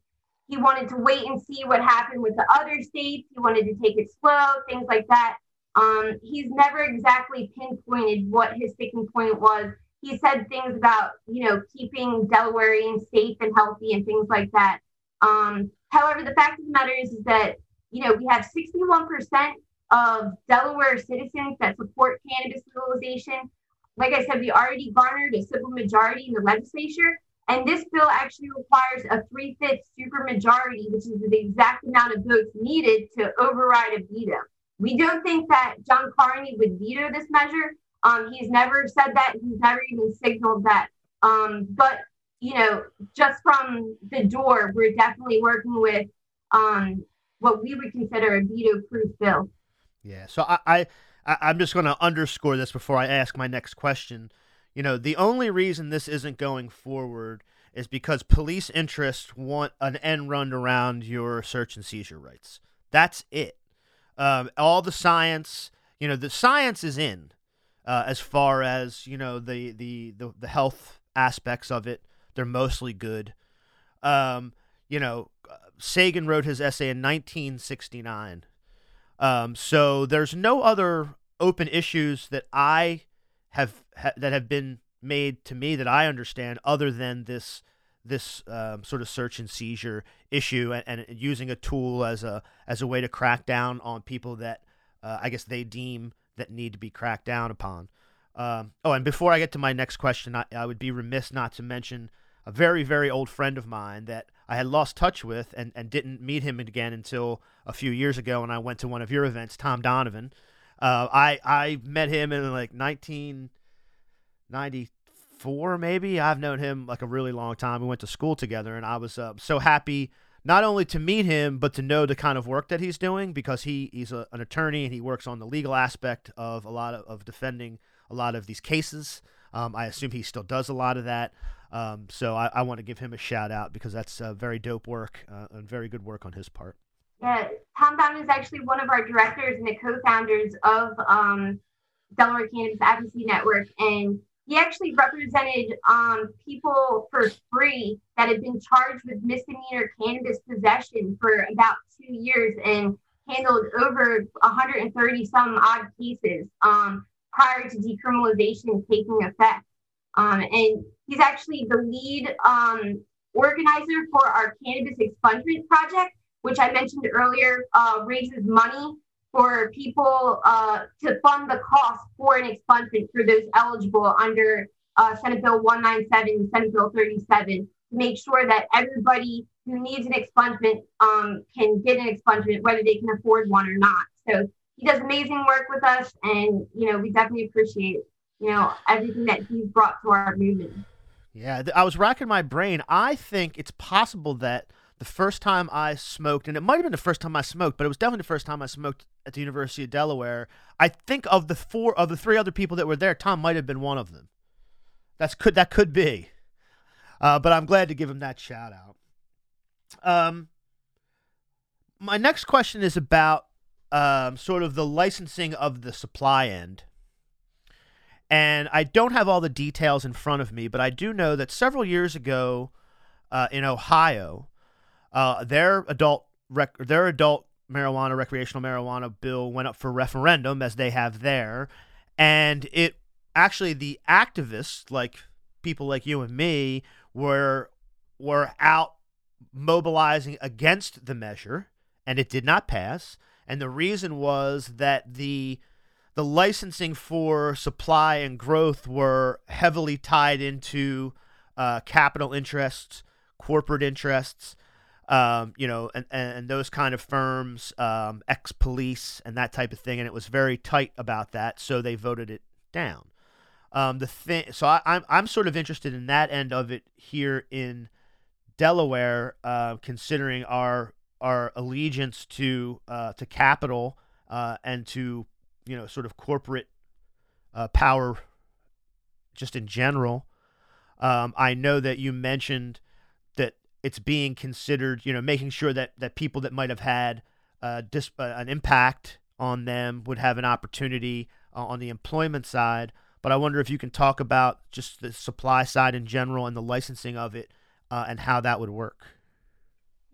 he wanted to wait and see what happened with the other states. He wanted to take it slow, things like that. Um, he's never exactly pinpointed what his sticking point was. He said things about, you know, keeping Delawareans safe and healthy and things like that. Um, however, the fact of the matter is, is that, you know, we have 61% of Delaware citizens that support cannabis legalization. Like I said, we already garnered a simple majority in the legislature. And this bill actually requires a three fifths supermajority, which is the exact amount of votes needed to override a veto. We don't think that John Carney would veto this measure. Um, he's never said that. He's never even signaled that. Um, but you know, just from the door, we're definitely working with um, what we would consider a veto-proof bill. Yeah. So I, I I'm just going to underscore this before I ask my next question. You know, the only reason this isn't going forward is because police interests want an end run around your search and seizure rights. That's it. Um, all the science, you know, the science is in uh, as far as you know the, the the the health aspects of it. They're mostly good. Um, you know, Sagan wrote his essay in 1969. Um, so there's no other open issues that I have ha- that have been made to me that I understand other than this this um, sort of search and seizure issue and, and, using a tool as a as a way to crack down on people that uh, I guess they deem that need to be cracked down upon. Um, oh, and before I get to my next question, I, I would be remiss not to mention a very very old friend of mine that I had lost touch with and, and didn't meet him again until a few years ago when I went to one of your events, Tom Donovan. Uh, I I met him in like 1994, maybe. I've known him like a really long time. We went to school together, and I was uh, so happy not only to meet him but to know the kind of work that he's doing because he he's a, an attorney and he works on the legal aspect of a lot of, of defending a lot of these cases. Um, I assume he still does a lot of that. Um, so I, I want to give him a shout out because that's uh, very dope work uh, and very good work on his part. Yeah, Tom Down is actually one of our directors and the co-founders of um, Delaware Cannabis Advocacy Network, and he actually represented um, people for free that had been charged with misdemeanor cannabis possession for about two years and handled over 130 some odd cases um, prior to decriminalization taking effect. Um, and he's actually the lead um, organizer for our cannabis expungement project which I mentioned earlier, uh, raises money for people uh, to fund the cost for an expungement for those eligible under uh, Senate Bill 197, Senate Bill 37, to make sure that everybody who needs an expungement um, can get an expungement, whether they can afford one or not. So he does amazing work with us, and you know we definitely appreciate you know everything that he's brought to our movement. Yeah, I was racking my brain. I think it's possible that the first time I smoked, and it might have been the first time I smoked, but it was definitely the first time I smoked at the University of Delaware. I think of the four of the three other people that were there, Tom might have been one of them. That's could that could be, uh, but I'm glad to give him that shout out. Um, my next question is about um, sort of the licensing of the supply end. And I don't have all the details in front of me, but I do know that several years ago uh, in Ohio, uh, their adult rec- their adult marijuana recreational marijuana bill went up for referendum as they have there, and it actually the activists like people like you and me were were out mobilizing against the measure, and it did not pass. And the reason was that the the licensing for supply and growth were heavily tied into uh, capital interests, corporate interests, um, you know, and, and those kind of firms, um, ex police and that type of thing. And it was very tight about that. So they voted it down. Um, the thing, so I, I'm, I'm sort of interested in that end of it here in Delaware, uh, considering our, our allegiance to, uh, to capital, uh, and to, you know, sort of corporate, uh, power just in general. Um, I know that you mentioned that it's being considered, you know, making sure that that people that might have had uh, dis- uh, an impact on them would have an opportunity uh, on the employment side. But I wonder if you can talk about just the supply side in general and the licensing of it uh, and how that would work.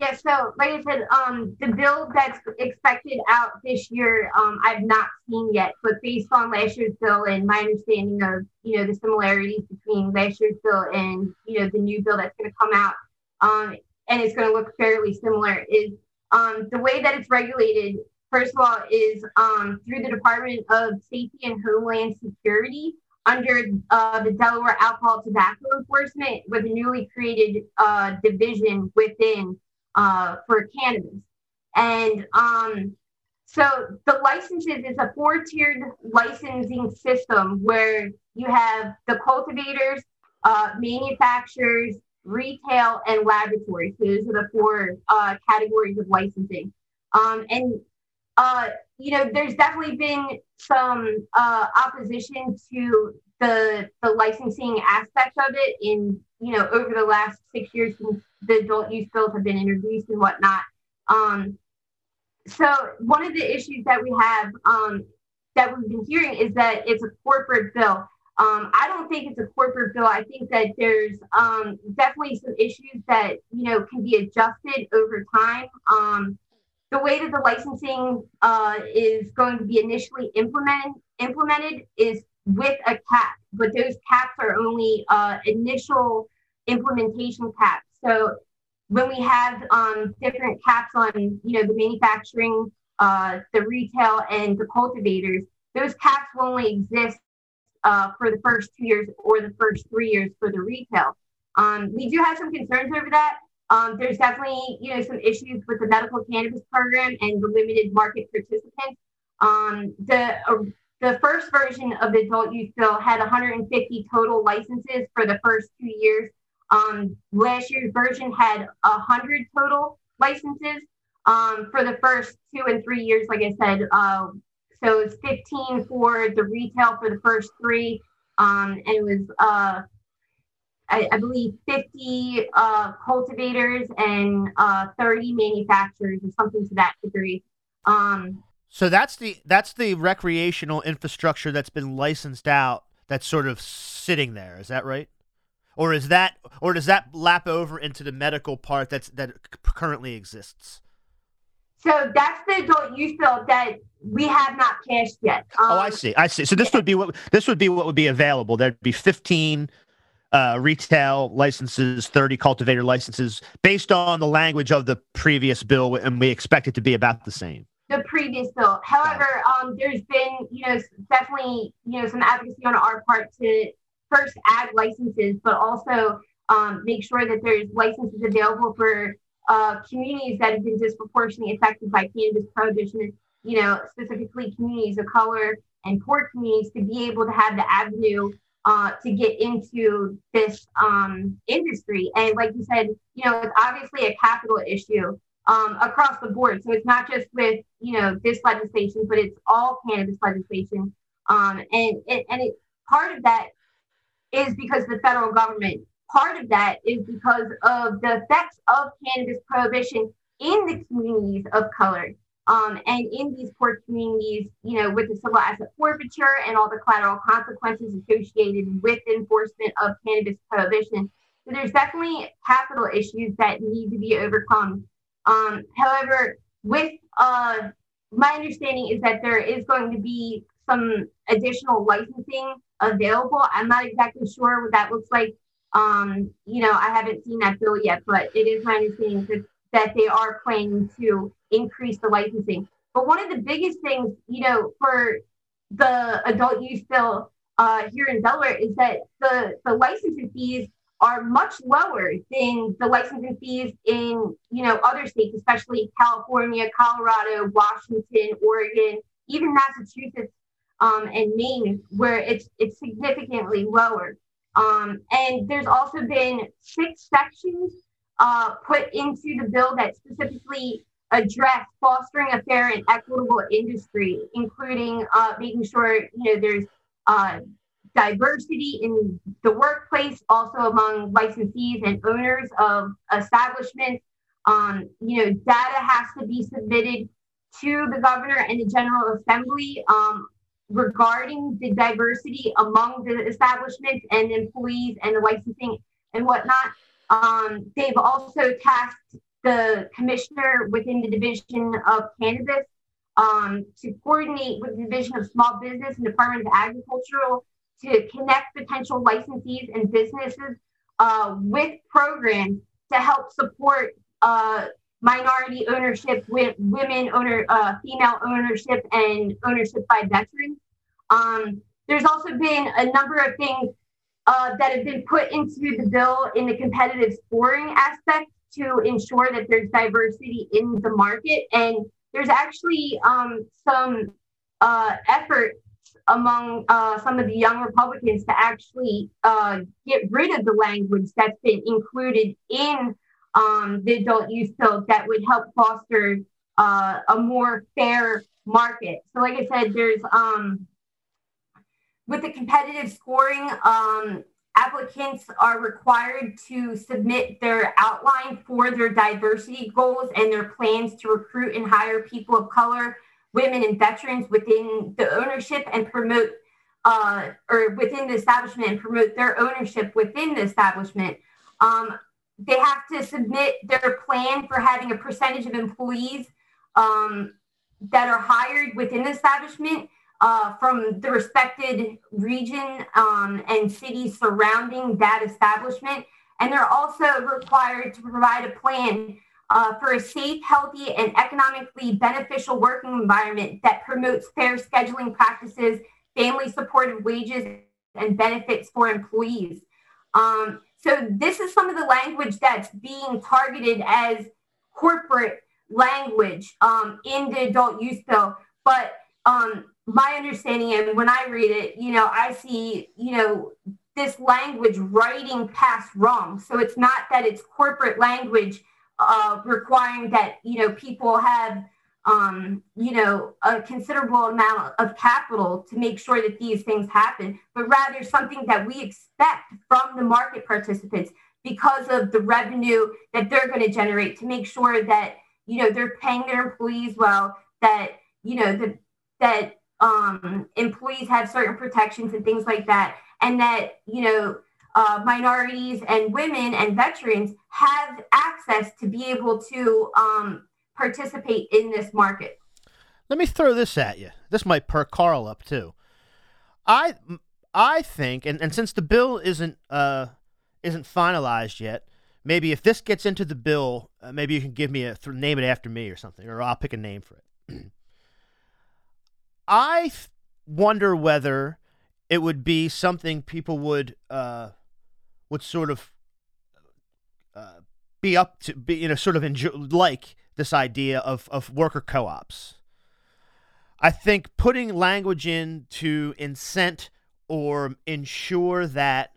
Yeah, so like I said, um, the bill that's expected out this year, um, I've not seen yet. But based on last year's bill and my understanding of you know the similarities between last year's bill and you know the new bill that's going to come out, um, and it's going to look fairly similar, is um, the way that it's regulated, first of all, is um, through the Department of Safety and Homeland Security under uh, the Delaware Alcohol Tobacco Enforcement with a newly created uh, division within uh, for cannabis. And um, so the licenses is a four tiered licensing system where you have the cultivators, uh, manufacturers, retail, and laboratory. So those are the four uh, categories of licensing. Um, and uh, you know, there's definitely been some uh, opposition to the the licensing aspect of it in you know over the last six years since the adult use bills have been introduced and whatnot. Um, so one of the issues that we have um, that we've been hearing is that it's a corporate bill. Um, I don't think it's a corporate bill. I think that there's um, definitely some issues that you know can be adjusted over time. Um, the way that the licensing uh, is going to be initially implemented implemented is with a cap, but those caps are only uh, initial implementation caps. So when we have um, different caps on, you know, the manufacturing, uh, the retail, and the cultivators, those caps will only exist uh, for the first two years or the first three years for the retail. Um, we do have some concerns over that. Um, there's definitely, you know, some issues with the medical cannabis program and the limited market participants. Um, the uh, the first version of the adult use bill had 150 total licenses for the first two years. Um, last year's version had 100 total licenses um, for the first two and three years, like I said. Uh, so it's 15 for the retail for the first three. Um, and it was, uh, I, I, believe, 50 uh, cultivators and uh, 30 manufacturers or something to that degree. Um, so that's the that's the recreational infrastructure that's been licensed out that's sort of sitting there. Is that right? Or is that or does that lap over into the medical part that's that currently exists? So that's the adult use bill that we have not passed yet. Um, oh, I um, see. I see. So this would be what this would be what would be available. There'd be 15 uh, retail licenses, 30 cultivator licenses, based on the language of the previous bill, and we expect it to be about the same the previous bill. However, um, there's been, you know, definitely, you know, some advocacy on our part to first add licenses, but also um, make sure that there's licenses available for uh, communities that have been disproportionately affected by cannabis prohibition, you know, specifically communities of color and poor communities to be able to have the avenue uh, to get into this um, industry. And like you said, you know, it's obviously a capital issue um, across the board. So it's not just with you know this legislation, but it's all cannabis legislation. Um, and it, and it part of that is because the federal government. Part of that is because of the effects of cannabis prohibition in the communities of color. Um, and in these poor communities, you know, with the civil asset forfeiture and all the collateral consequences associated with enforcement of cannabis prohibition. So there's definitely capital issues that need to be overcome um, however, with uh, my understanding is that there is going to be some additional licensing available. I'm not exactly sure what that looks like. Um, you know, I haven't seen that bill yet, but it is my understanding that, that they are planning to increase the licensing. But one of the biggest things, you know, for the adult use bill uh, here in Delaware is that the, the licensing fees are much lower than the licensing fees in you know other states, especially California, Colorado, Washington, Oregon, even Massachusetts um, and Maine, where it's it's significantly lower. Um, and there's also been six sections uh, put into the bill that specifically address fostering a fair and equitable industry, including uh, making sure you know there's uh, diversity in the workplace, also among licensees and owners of establishments. Um, you know, data has to be submitted to the governor and the General Assembly um, regarding the diversity among the establishments and employees and the licensing and whatnot. Um, they've also tasked the commissioner within the Division of Cannabis um, to coordinate with the Division of Small Business and Department of Agricultural to connect potential licensees and businesses uh, with programs to help support uh, minority ownership, with women owner, uh, female ownership, and ownership by veterans. Um, there's also been a number of things uh, that have been put into the bill in the competitive scoring aspect to ensure that there's diversity in the market. And there's actually um, some uh, effort among uh, some of the young Republicans to actually uh, get rid of the language that's been included in um, the adult use bill that would help foster uh, a more fair market. So, like I said, there's um, with the competitive scoring, um, applicants are required to submit their outline for their diversity goals and their plans to recruit and hire people of color, women, and veterans within the ownership and promote uh, or within the establishment and promote their ownership within the establishment. Um, they have to submit their plan for having a percentage of employees um, that are hired within the establishment uh, from the respected region um, and cities surrounding that establishment. And they're also required to provide a plan uh, for a safe, healthy, and economically beneficial working environment that promotes fair scheduling practices, family supported wages, and benefits for employees. Um, so, this is some of the language that's being targeted as corporate language um, in the adult use bill. But um, my understanding and when I read it, you know, I see, you know, this language writing past wrong. So it's not that it's corporate language uh, requiring that, you know, people have, um, you know, a considerable amount of capital to make sure that these things happen, but rather something that we expect from the market participants because of the revenue that they're going to generate to make sure that, you know, they're paying their employees well, that, you know, the, that um, employees have certain protections and things like that, and that you know uh, minorities and women and veterans have access to be able to um, participate in this market. Let me throw this at you. This might perk Carl up too. I I think, and, and since the bill isn't uh, isn't finalized yet, maybe if this gets into the bill, uh, maybe you can give me a th- name it after me or something, or I'll pick a name for it. I th- wonder whether it would be something people would uh, would sort of uh, be up to be you know sort of enjoy, like this idea of of worker co-ops. I think putting language in to incent or ensure that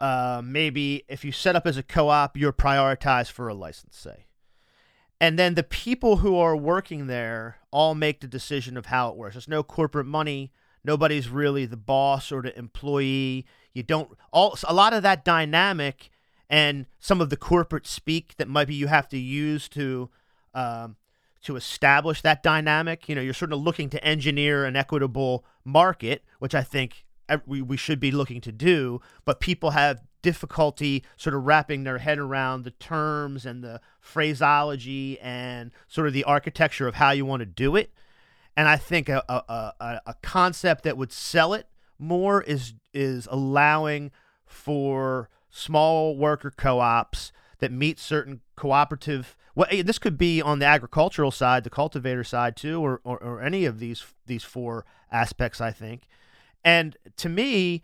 uh, maybe if you set up as a co-op, you're prioritized for a license, say and then the people who are working there all make the decision of how it works. There's no corporate money. Nobody's really the boss or the employee. You don't all a lot of that dynamic and some of the corporate speak that maybe you have to use to um, to establish that dynamic. You know, you're sort of looking to engineer an equitable market, which I think we, we should be looking to do. But people have difficulty sort of wrapping their head around the terms and the phraseology and sort of the architecture of how you want to do it. And I think a, a, a, a concept that would sell it more is is allowing for small worker co-ops that meet certain cooperative well this could be on the agricultural side the cultivator side too or, or, or any of these these four aspects i think and to me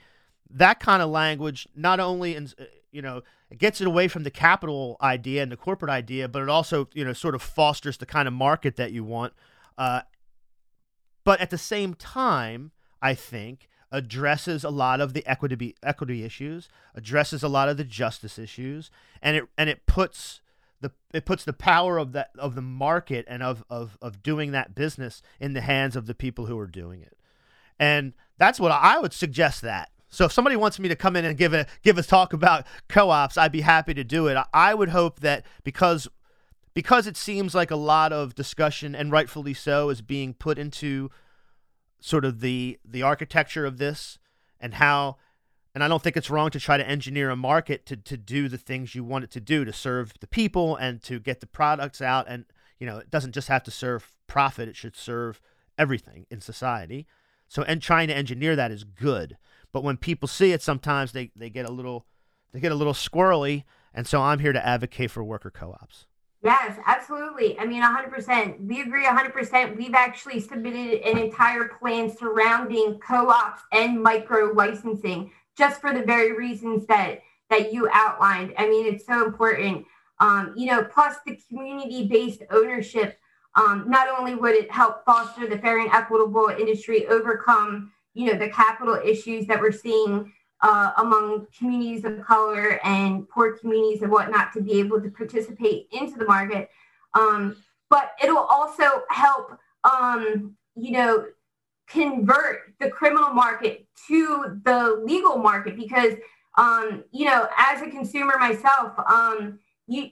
that kind of language not only in, uh, you know it gets it away from the capital idea and the corporate idea, but it also you know sort of fosters the kind of market that you want. Uh, but at the same time, I think addresses a lot of the equity equity issues, addresses a lot of the justice issues, and it and it puts the it puts the power of that of the market and of, of of doing that business in the hands of the people who are doing it. And that's what I would suggest that so if somebody wants me to come in and give a give a talk about co-ops, I'd be happy to do it. I would hope that because because it seems like a lot of discussion and rightfully so is being put into sort of the the architecture of this and how and I don't think it's wrong to try to engineer a market to, to do the things you want it to do to serve the people and to get the products out. And you know it doesn't just have to serve profit. It should serve everything in society. So and trying to engineer that is good. But when people see it, sometimes they, they get a little they get a little squirrely, and so I'm here to advocate for worker co-ops. Yes, absolutely. I mean, 100%. We agree 100%. We've actually submitted an entire plan surrounding co-ops and micro licensing just for the very reasons that that you outlined. I mean, it's so important. Um, you know, plus the community-based ownership. Um, not only would it help foster the fair and equitable industry, overcome you know the capital issues that we're seeing uh, among communities of color and poor communities and whatnot to be able to participate into the market. Um, but it'll also help um, you know, convert the criminal market to the legal market because, um, you know, as a consumer myself, um, you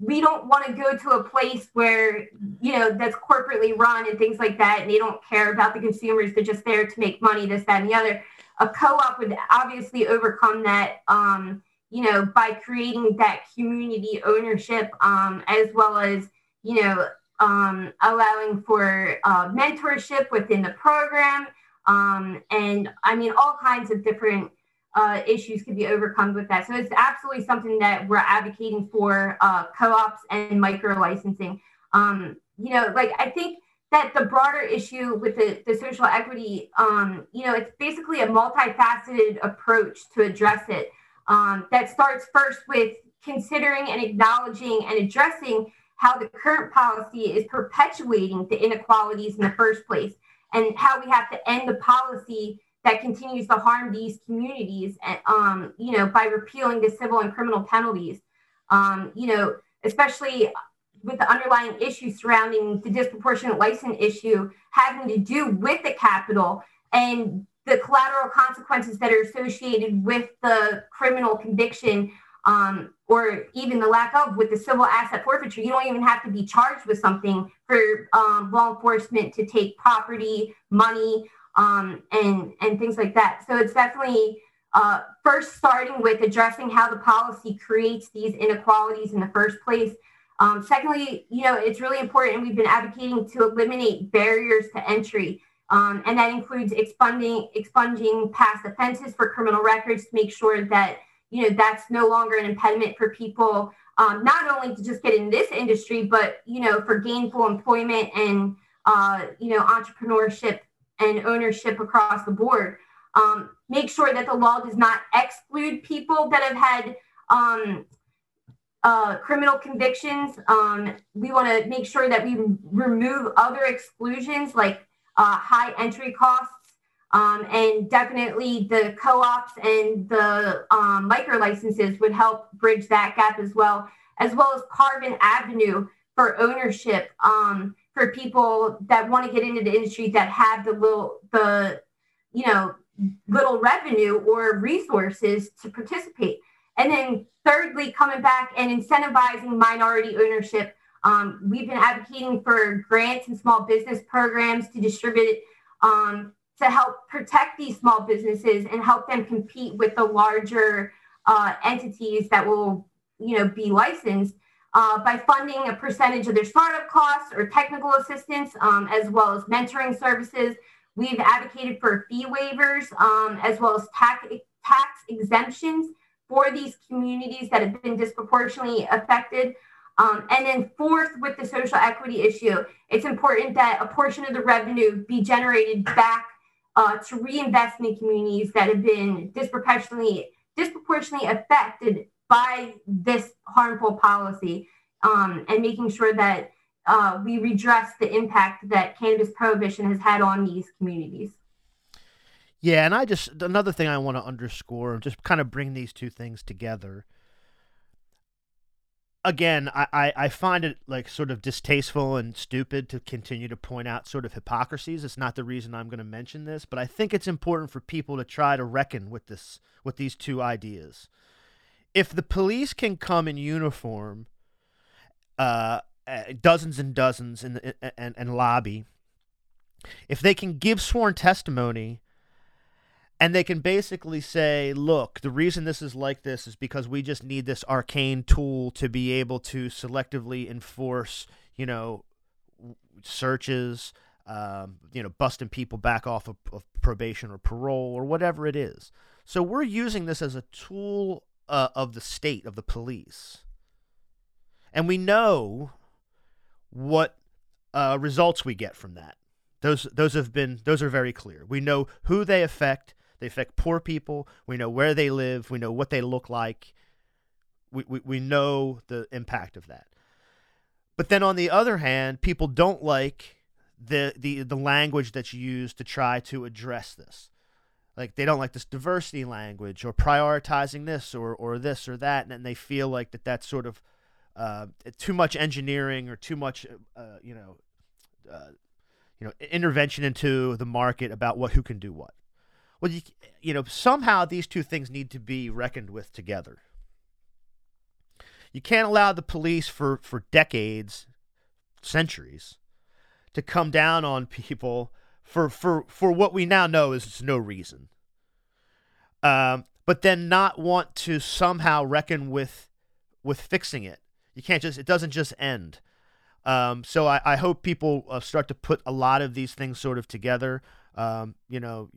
we don't want to go to a place where you know that's corporately run and things like that and they don't care about the consumers they're just there to make money this that and the other a co-op would obviously overcome that um, you know by creating that community ownership um, as well as you know um, allowing for uh, mentorship within the program um, and i mean all kinds of different uh, issues could be overcome with that. So it's absolutely something that we're advocating for uh, co-ops and micro licensing. Um, you know, like I think that the broader issue with the, the social equity, um, you know, it's basically a multifaceted approach to address it um, that starts first with considering and acknowledging and addressing how the current policy is perpetuating the inequalities in the first place and how we have to end the policy that continues to harm these communities, and um, you know, by repealing the civil and criminal penalties. Um, you know, especially with the underlying issue surrounding the disproportionate license issue having to do with the capital and the collateral consequences that are associated with the criminal conviction um, or even the lack of with the civil asset forfeiture. You don't even have to be charged with something for um, law enforcement to take property, money, um, and and things like that. So it's definitely uh, first starting with addressing how the policy creates these inequalities in the first place. Um, secondly, you know, it's really important, and we've been advocating to eliminate barriers to entry. Um, and that includes expunging expunging past offenses for criminal records to make sure that you know that's no longer an impediment for people um, not only to just get in this industry but you know for gainful employment and uh, you know entrepreneurship and ownership across the board. Um, make sure that the law does not exclude people that have had um, uh, criminal convictions. Um, we want to make sure that we remove other exclusions like uh, high entry costs. Um, and definitely the co-ops and the um, micro licenses would help bridge that gap as well, as well as carve an avenue for ownership. Um, for people that want to get into the industry that have the little the you know little revenue or resources to participate and then thirdly coming back and incentivizing minority ownership um, we've been advocating for grants and small business programs to distribute um, to help protect these small businesses and help them compete with the larger uh, entities that will you know be licensed uh, by funding a percentage of their startup costs or technical assistance, um, as well as mentoring services. We've advocated for fee waivers um, as well as tax, tax exemptions for these communities that have been disproportionately affected. Um, and then, fourth, with the social equity issue, it's important that a portion of the revenue be generated back uh, to reinvest in communities that have been disproportionately disproportionately affected by this harmful policy um, and making sure that uh, we redress the impact that cannabis prohibition has had on these communities. Yeah, and I just another thing I want to underscore, and just kind of bring these two things together. Again, I, I, I find it like sort of distasteful and stupid to continue to point out sort of hypocrisies. It's not the reason I'm going to mention this, but I think it's important for people to try to reckon with this with these two ideas if the police can come in uniform, uh, uh, dozens and dozens the, and, and lobby, if they can give sworn testimony and they can basically say, look, the reason this is like this is because we just need this arcane tool to be able to selectively enforce, you know, searches, um, you know, busting people back off of, of probation or parole or whatever it is. So we're using this as a tool uh, of the state of the police, and we know what uh, results we get from that. Those those have been those are very clear. We know who they affect. They affect poor people. We know where they live. We know what they look like. We, we, we know the impact of that. But then on the other hand, people don't like the, the, the language that's used to try to address this like they don't like this diversity language or prioritizing this or or this or that, and they feel like that that's sort of uh, too much engineering or too much, uh, you know, uh, you you know, intervention into the market about what who can do what. Well, you, you know, somehow these two things need to be reckoned with together. You can't allow the police for, for decades, centuries, to come down on people for, for, for what we now know is no reason. Um, but then not want to somehow reckon with with fixing it. You can't just it doesn't just end. Um, so I, I hope people uh, start to put a lot of these things sort of together. Um, you know,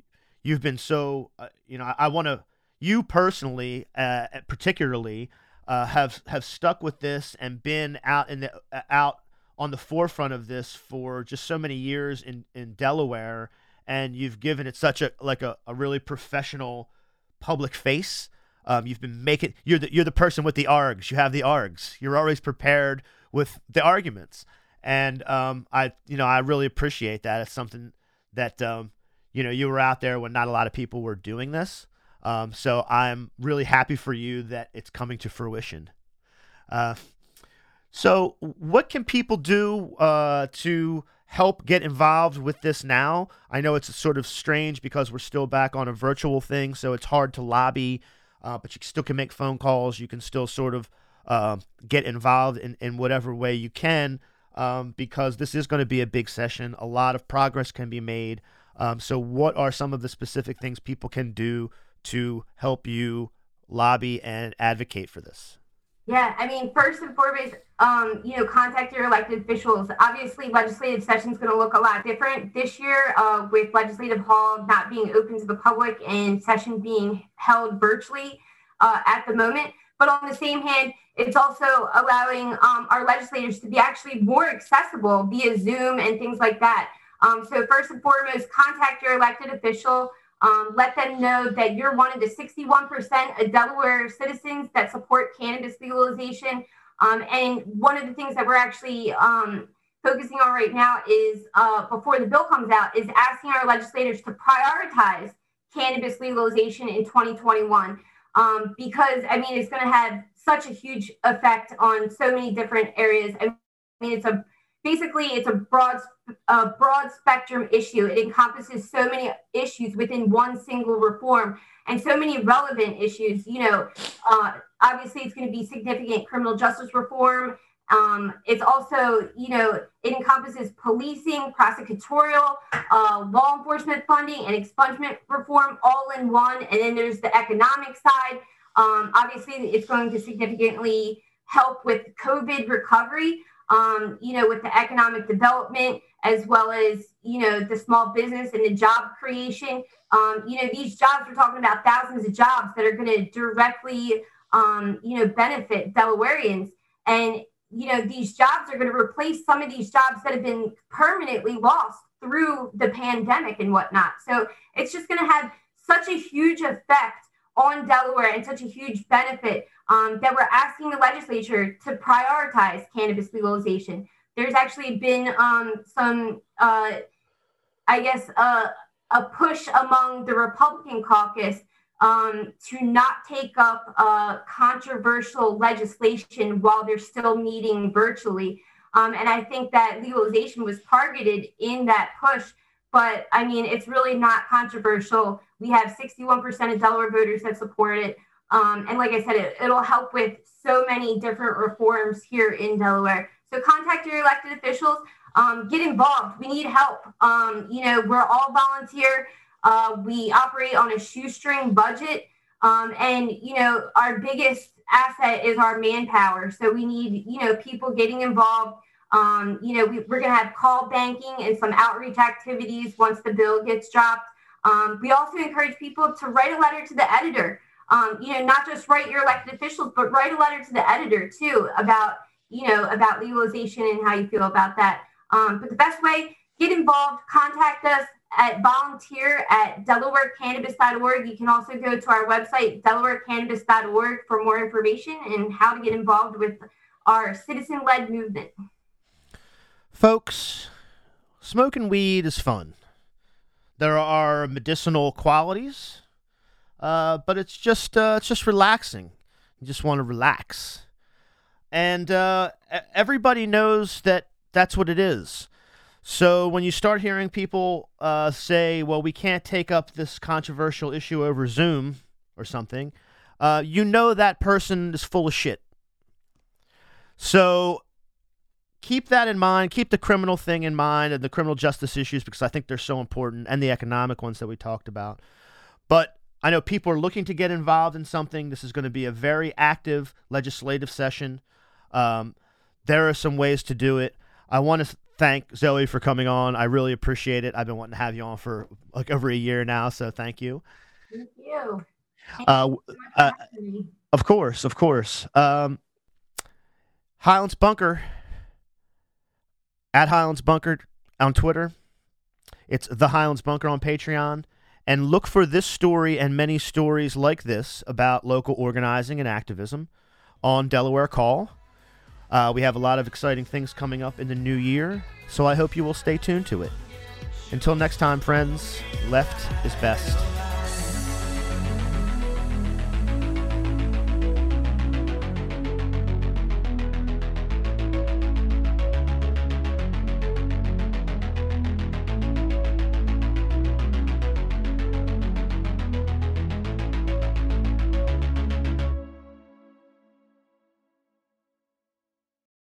you've been so uh, you know I, I want to you personally uh, particularly uh, have have stuck with this and been out in the uh, out on the forefront of this for just so many years in in Delaware and you've given it such a like a, a really professional public face. Um, you've been making you're the you're the person with the args. You have the args. You're always prepared with the arguments. And um, I you know I really appreciate that. It's something that um, you know you were out there when not a lot of people were doing this um, so I'm really happy for you that it's coming to fruition. Uh, so, what can people do uh, to help get involved with this now? I know it's sort of strange because we're still back on a virtual thing, so it's hard to lobby, uh, but you still can make phone calls. You can still sort of uh, get involved in, in whatever way you can um, because this is going to be a big session. A lot of progress can be made. Um, so, what are some of the specific things people can do to help you lobby and advocate for this? Yeah, I mean, first and foremost, um, you know, contact your elected officials. Obviously, legislative session is going to look a lot different this year uh, with legislative hall not being open to the public and session being held virtually uh, at the moment. But on the same hand, it's also allowing um, our legislators to be actually more accessible via Zoom and things like that. Um, so, first and foremost, contact your elected official. Um, let them know that you're one of the 61% of Delaware citizens that support cannabis legalization. Um, and one of the things that we're actually um, focusing on right now is uh, before the bill comes out, is asking our legislators to prioritize cannabis legalization in 2021. Um, because I mean, it's going to have such a huge effect on so many different areas. I mean, it's a basically it's a broad a broad spectrum issue. It encompasses so many issues within one single reform and so many relevant issues you know uh, obviously it's going to be significant criminal justice reform. Um, it's also you know it encompasses policing prosecutorial uh, law enforcement funding and expungement reform all in one. And then there's the economic side. Um, obviously it's going to significantly help with covid recovery um, you know, with the economic development as well as, you know, the small business and the job creation. Um, you know, these jobs, we're talking about thousands of jobs that are going to directly, um, you know, benefit Delawareans. And, you know, these jobs are going to replace some of these jobs that have been permanently lost through the pandemic and whatnot. So it's just going to have such a huge effect on Delaware and such a huge benefit um, that we're asking the legislature to prioritize cannabis legalization. There's actually been um, some, uh, I guess, uh, a push among the Republican caucus um, to not take up uh, controversial legislation while they're still meeting virtually. Um, and I think that legalization was targeted in that push. But I mean, it's really not controversial. We have 61% of Delaware voters that support it. Um, and like I said, it, it'll help with so many different reforms here in Delaware. So contact your elected officials. Um, get involved. We need help. Um, you know, we're all volunteer. Uh, we operate on a shoestring budget. Um, and, you know, our biggest asset is our manpower. So we need, you know, people getting involved. Um, you know, we, are going to have call banking and some outreach activities once the bill gets dropped. Um, we also encourage people to write a letter to the editor um, you know, not just write your elected officials, but write a letter to the editor too about, you know, about legalization and how you feel about that. Um, but the best way, get involved, contact us at volunteer at delawarecannabis.org. You can also go to our website, delawarecannabis.org for more information and how to get involved with our citizen led movement. Folks, smoking weed is fun. There are medicinal qualities uh, but it's just uh, it's just relaxing. You just want to relax, and uh, everybody knows that that's what it is. So when you start hearing people uh, say, "Well, we can't take up this controversial issue over Zoom or something," uh, you know that person is full of shit. So keep that in mind. Keep the criminal thing in mind and the criminal justice issues because I think they're so important, and the economic ones that we talked about. But I know people are looking to get involved in something. This is going to be a very active legislative session. Um, there are some ways to do it. I want to thank Zoe for coming on. I really appreciate it. I've been wanting to have you on for like over a year now, so thank you. Thank you. Uh, uh, of course, of course. Um, Highlands Bunker at Highlands Bunker on Twitter. It's the Highlands Bunker on Patreon. And look for this story and many stories like this about local organizing and activism on Delaware Call. Uh, we have a lot of exciting things coming up in the new year, so I hope you will stay tuned to it. Until next time, friends, left is best.